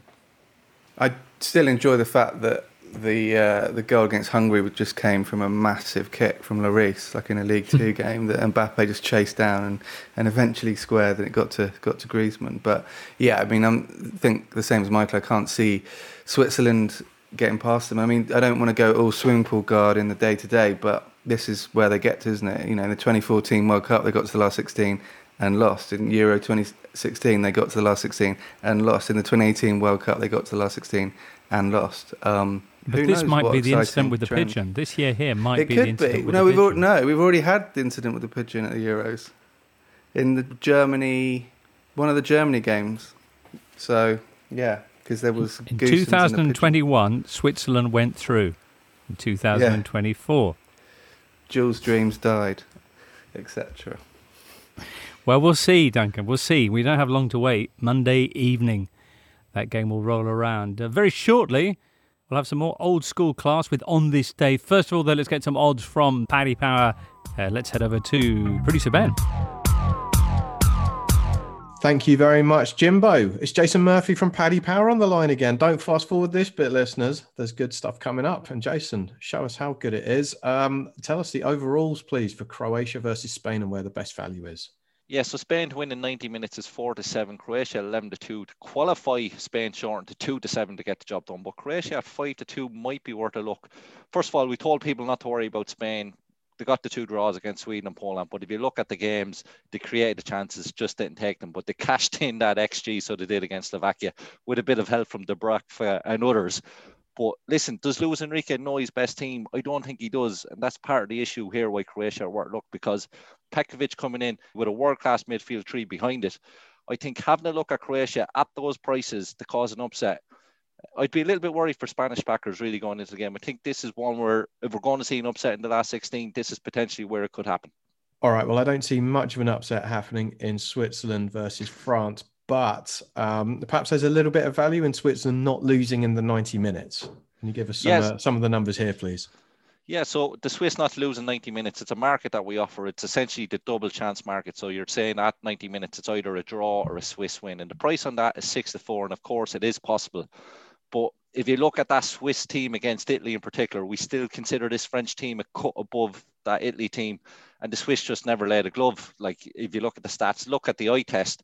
I still enjoy the fact that the uh, the goal against Hungary just came from a massive kick from Lloris, like in a League Two game that Mbappe just chased down and, and eventually squared, and it got to got to Griezmann. But yeah, I mean, I think the same as Michael. I can't see Switzerland getting past them. I mean, I don't want to go all swimming pool guard in the day to day, but this is where they get to, isn't it? You know, in the 2014 World Cup, they got to the last 16 and lost. In Euro 2016, they got to the last 16 and lost. In the 2018 World Cup, they got to the last 16 and lost. Um, but this might be the incident with the trend. pigeon. This year here might it be could the incident be. with no, the we've pigeon. Al- no, we've already had the incident with the pigeon at the Euros. In the Germany, one of the Germany games. So, yeah, because there was in goosens and a 2021, Switzerland went through. In 2024, Jules' dreams died, etc. Well, we'll see, Duncan. We'll see. We don't have long to wait. Monday evening, that game will roll around. Uh, very shortly, we'll have some more old school class with On This Day. First of all, though, let's get some odds from Paddy Power. Uh, let's head over to producer Ben. Thank you very much, Jimbo. It's Jason Murphy from Paddy Power on the line again. Don't fast forward this bit, listeners. There's good stuff coming up. And Jason, show us how good it is. Um, tell us the overalls, please, for Croatia versus Spain and where the best value is. Yeah, so Spain to win in 90 minutes is 4 to 7. Croatia 11 to 2. To qualify, Spain shortened to 2 to 7 to get the job done. But Croatia at 5 to 2 might be worth a look. First of all, we told people not to worry about Spain they got the two draws against Sweden and Poland. But if you look at the games, they created the chances, just didn't take them. But they cashed in that XG, so they did against Slovakia with a bit of help from Dubravka and others. But listen, does Luis Enrique know his best team? I don't think he does. And that's part of the issue here why Croatia are look because Petkovic coming in with a world class midfield three behind it. I think having a look at Croatia at those prices to cause an upset I'd be a little bit worried for Spanish backers really going into the game. I think this is one where if we're going to see an upset in the last 16, this is potentially where it could happen. All right. Well, I don't see much of an upset happening in Switzerland versus France, but um, perhaps there's a little bit of value in Switzerland not losing in the 90 minutes. Can you give us some, yes. uh, some of the numbers here, please? Yeah, so the Swiss not losing 90 minutes, it's a market that we offer. It's essentially the double chance market. So you're saying at 90 minutes, it's either a draw or a Swiss win. And the price on that is six to four. And of course, it is possible but if you look at that Swiss team against Italy in particular, we still consider this French team a cut above that Italy team. And the Swiss just never laid a glove. Like if you look at the stats, look at the eye test,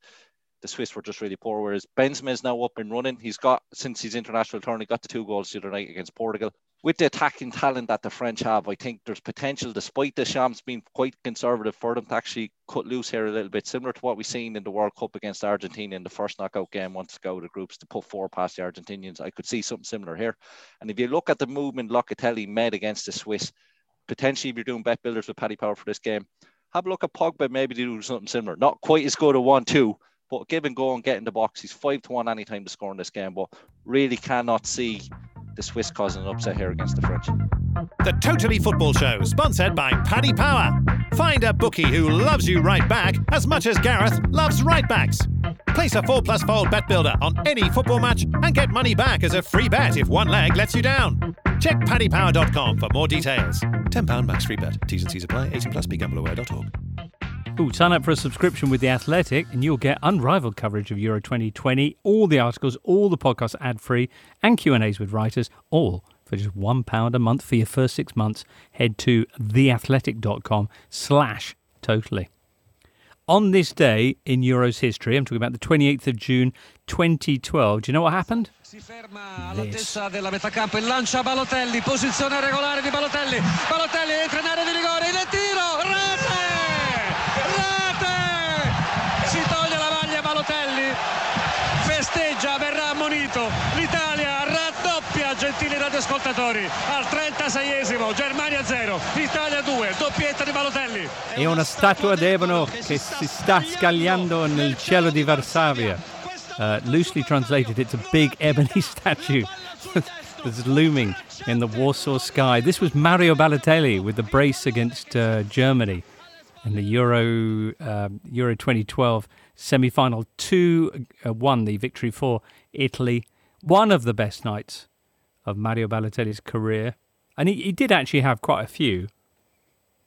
the Swiss were just really poor. Whereas Benzema is now up and running. He's got since his international turn, he got the two goals the other night against Portugal with the attacking talent that the French have, I think there's potential, despite Deschamps being quite conservative, for them to actually cut loose here a little bit, similar to what we've seen in the World Cup against Argentina in the first knockout game once to go to groups to put four past the Argentinians. I could see something similar here. And if you look at the movement Locatelli made against the Swiss, potentially if you're doing bet builders with Paddy Power for this game, have a look at Pogba, maybe do something similar. Not quite as good a one-two, but give and go and get in the box. He's five to one anytime to score in this game, but really cannot see the Swiss causing an upset here against the French. The Totally Football Show, sponsored by Paddy Power. Find a bookie who loves you right back as much as Gareth loves right backs. Place a 4 plus fold bet builder on any football match and get money back as a free bet if one leg lets you down. Check paddypower.com for more details. £10 max free bet. T's and C's apply. 18 plus begambleaware.org. Ooh, sign up for a subscription with The Athletic and you'll get unrivaled coverage of Euro 2020, all the articles, all the podcasts ad-free, and Q&As with writers, all for just £1 a month for your first six months. Head to theathletic.com slash totally. On this day in Euros history, I'm talking about the 28th of June 2012, do you know what happened? all'altezza della metà campo il lancia Balotelli posizione regolare di Balotelli Balotelli entra in area di rigore il tiro rete gentili radioascoltatori, al 36esimo, Germania 0, Italia 2, doppietta di Balotelli. È una statua d'ebano che si sta scagliando nel cielo di Varsavia. Uh, loosely translated, it's a big ebony statue that's looming in the Warsaw sky. This was Mario Balotelli with the brace against uh, Germany in the Euro uh, Euro 2012 semi final. 2 uh, 1 the victory for Italy. One of the best nights of Mario Balotelli's career. And he, he did actually have quite a few,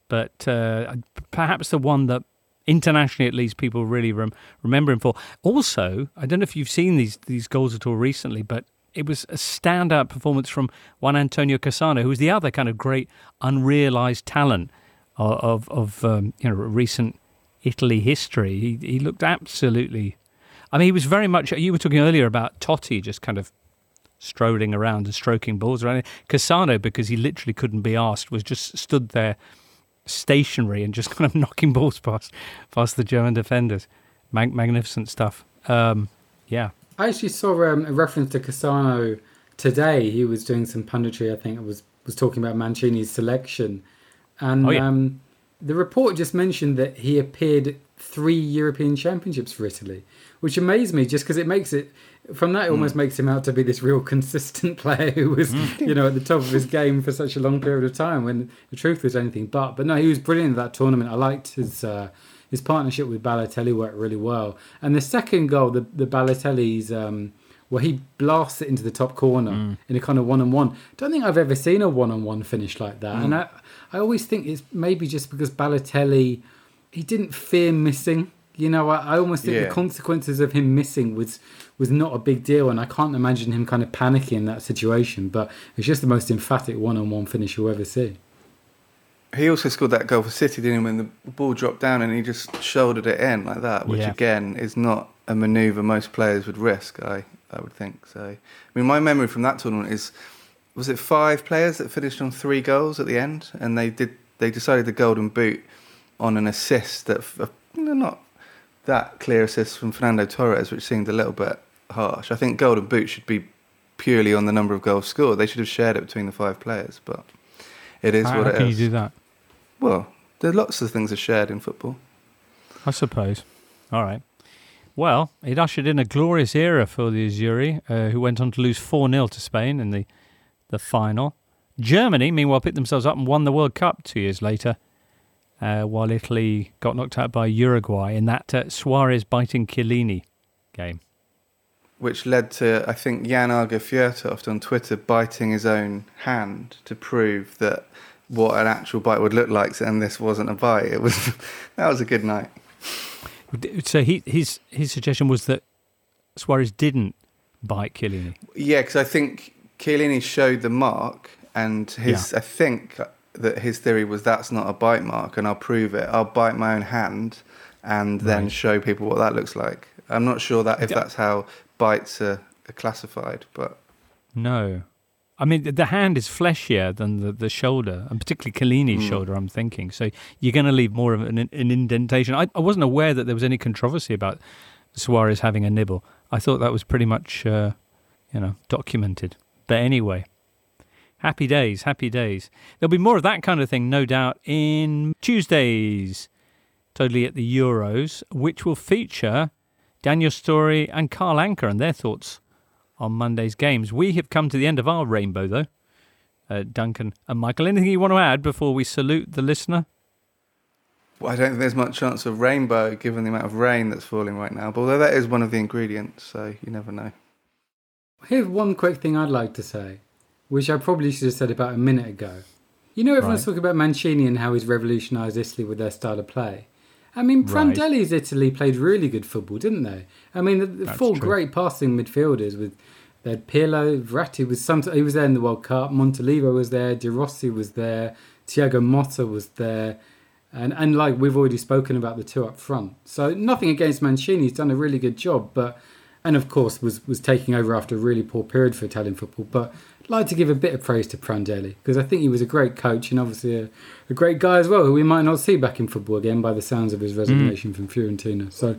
but uh, perhaps the one that internationally at least people really rem- remember him for. Also, I don't know if you've seen these these goals at all recently, but it was a standout performance from Juan Antonio Cassano, who was the other kind of great unrealized talent of of, of um, you know recent Italy history. He he looked absolutely. I mean, he was very much. You were talking earlier about Totti just kind of strolling around and stroking balls around. Cassano, because he literally couldn't be asked, was just stood there stationary and just kind of knocking balls past past the German defenders. Mag- magnificent stuff. Um, yeah. I actually saw um, a reference to Cassano today. He was doing some punditry. I think it was was talking about Mancini's selection, and Oh, yeah. um, the report just mentioned that he appeared three European Championships for Italy, which amazed me just because it makes it from that it almost makes him out to be this real consistent player who was you know at the top of his game for such a long period of time when the truth was anything but. But no, he was brilliant at that tournament. I liked his. Uh, his partnership with Balotelli worked really well, and the second goal, the the Balotelli's um, where he blasts it into the top corner in a kind of one on one. Don't think I've ever seen a one on one finish like that, and I I always think it's maybe just because Balotelli he didn't fear missing. You know, I, I almost think Yeah. the consequences of him missing was was not a big deal, and I can't imagine him kind of panicking in that situation. But it's just the most emphatic one on one finish you'll ever see. He also scored that goal for City, didn't he? When the ball dropped down and he just shouldered it in like that, which Yeah. again is not a manoeuvre most players would risk. I I would think so. I mean, my memory from that tournament is was it five players that finished on three goals at the end, and they did they decided the golden boot on an assist that f- you not that clear assist from Fernando Torres, which seemed a little bit harsh. I think golden boot should be purely on the number of goals scored. They should have shared it between the five players, but it is How, what it is. can you do that? Well, there are lots of things are shared in football. I suppose. All right. Well, it ushered in a glorious era for the Azzurri, uh, who went on to lose 4 0 to Spain in the, the final. Germany, meanwhile, picked themselves up and won the World Cup two years later, uh, while Italy got knocked out by Uruguay in that uh, Suarez biting Chiellini game. Which led to, I think, Jan Åge Fjørtoft on Twitter biting his own hand to prove that what an actual bite would look like, and this wasn't a bite. It was that was a good night. So he, his, his suggestion was that Suarez didn't bite Chiellini. Yeah, because I think Chiellini showed the mark, and his I think that his theory was that's not a bite mark, and I'll prove it. I'll bite my own hand, and then Right. show people what that looks like. I'm not sure that if that's how bites are, are classified, but No. I mean, the hand is fleshier than the, the shoulder, and particularly Chiellini's Mm. shoulder, I'm thinking. So you're going to leave more of an, an indentation. I, I wasn't aware that there was any controversy about Suarez having a nibble. I thought that was pretty much, uh, you know, documented. But anyway, happy days, happy days. There'll be more of that kind of thing, no doubt, in Tuesdays, totally at the Euros, which will feature Daniel Storey and Carl Anka and their thoughts on Monday's games. We have come to the end of our rainbow, though. Uh, Duncan and Michael, anything you want to add before we salute the listener? Well, I don't think there's much chance of rainbow given the amount of rain that's falling right now. But although that is one of the ingredients, so you never know. Here's one quick thing I'd like to say, which I probably should have said about a minute ago. You know, everyone's Right. talking about Mancini and how he's revolutionised Italy with their style of play. I mean, Right. Prandelli's Italy played really good football, didn't they? I mean, the, the four true. great passing midfielders with they had Pirlo, Verratti was some he was there in the World Cup, Montolivo was there, De Rossi was there, Thiago Motta was there, and and like we've already spoken about the two up front. So nothing against Mancini, he's done a really good job, but and of course was was taking over after a really poor period for Italian football. But like to give a bit of praise to Prandelli because I think he was a great coach and obviously a, a great guy as well, who we might not see back in football again by the sounds of his resignation from Fiorentina. So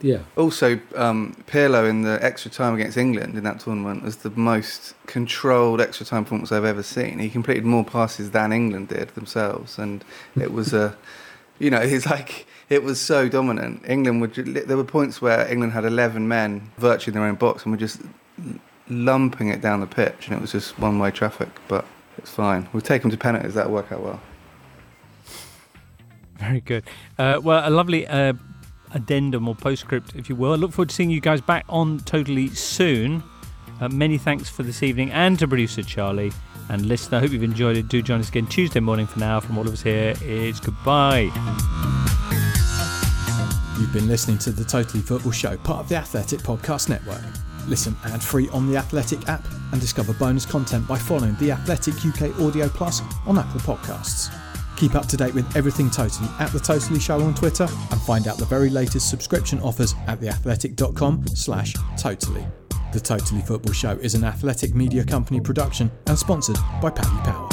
yeah. Also, um, Pirlo in the extra time against England in that tournament was the most controlled extra time performance I've ever seen. He completed more passes than England did themselves, and it was a, you know, he's like it was so dominant. England would there were points where England had eleven men virtually in their own box and were just lumping it down the pitch, and it was just one way traffic. But it's fine. We'll take them to penalties. That'll work out well. Very good. Uh, well, a lovely uh, addendum or postscript, if you will. I look forward to seeing you guys back on totally soon. Uh, many thanks for this evening and to producer Charlie and listener. I hope you've enjoyed it. Do join us again Tuesday morning for now. From all of us here, it's goodbye. You've been listening to the Totally Football Show, part of the Athletic Podcast Network. Listen ad free on the Athletic app and discover bonus content by following The Athletic UK Audio Plus on Apple Podcasts. Keep up to date with everything Totally at The Totally Show on Twitter and find out the very latest subscription offers at theathletic.com slash totally. The Totally Football Show is an athletic media company production and sponsored by Paddy Power.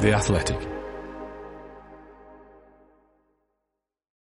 The Athletic.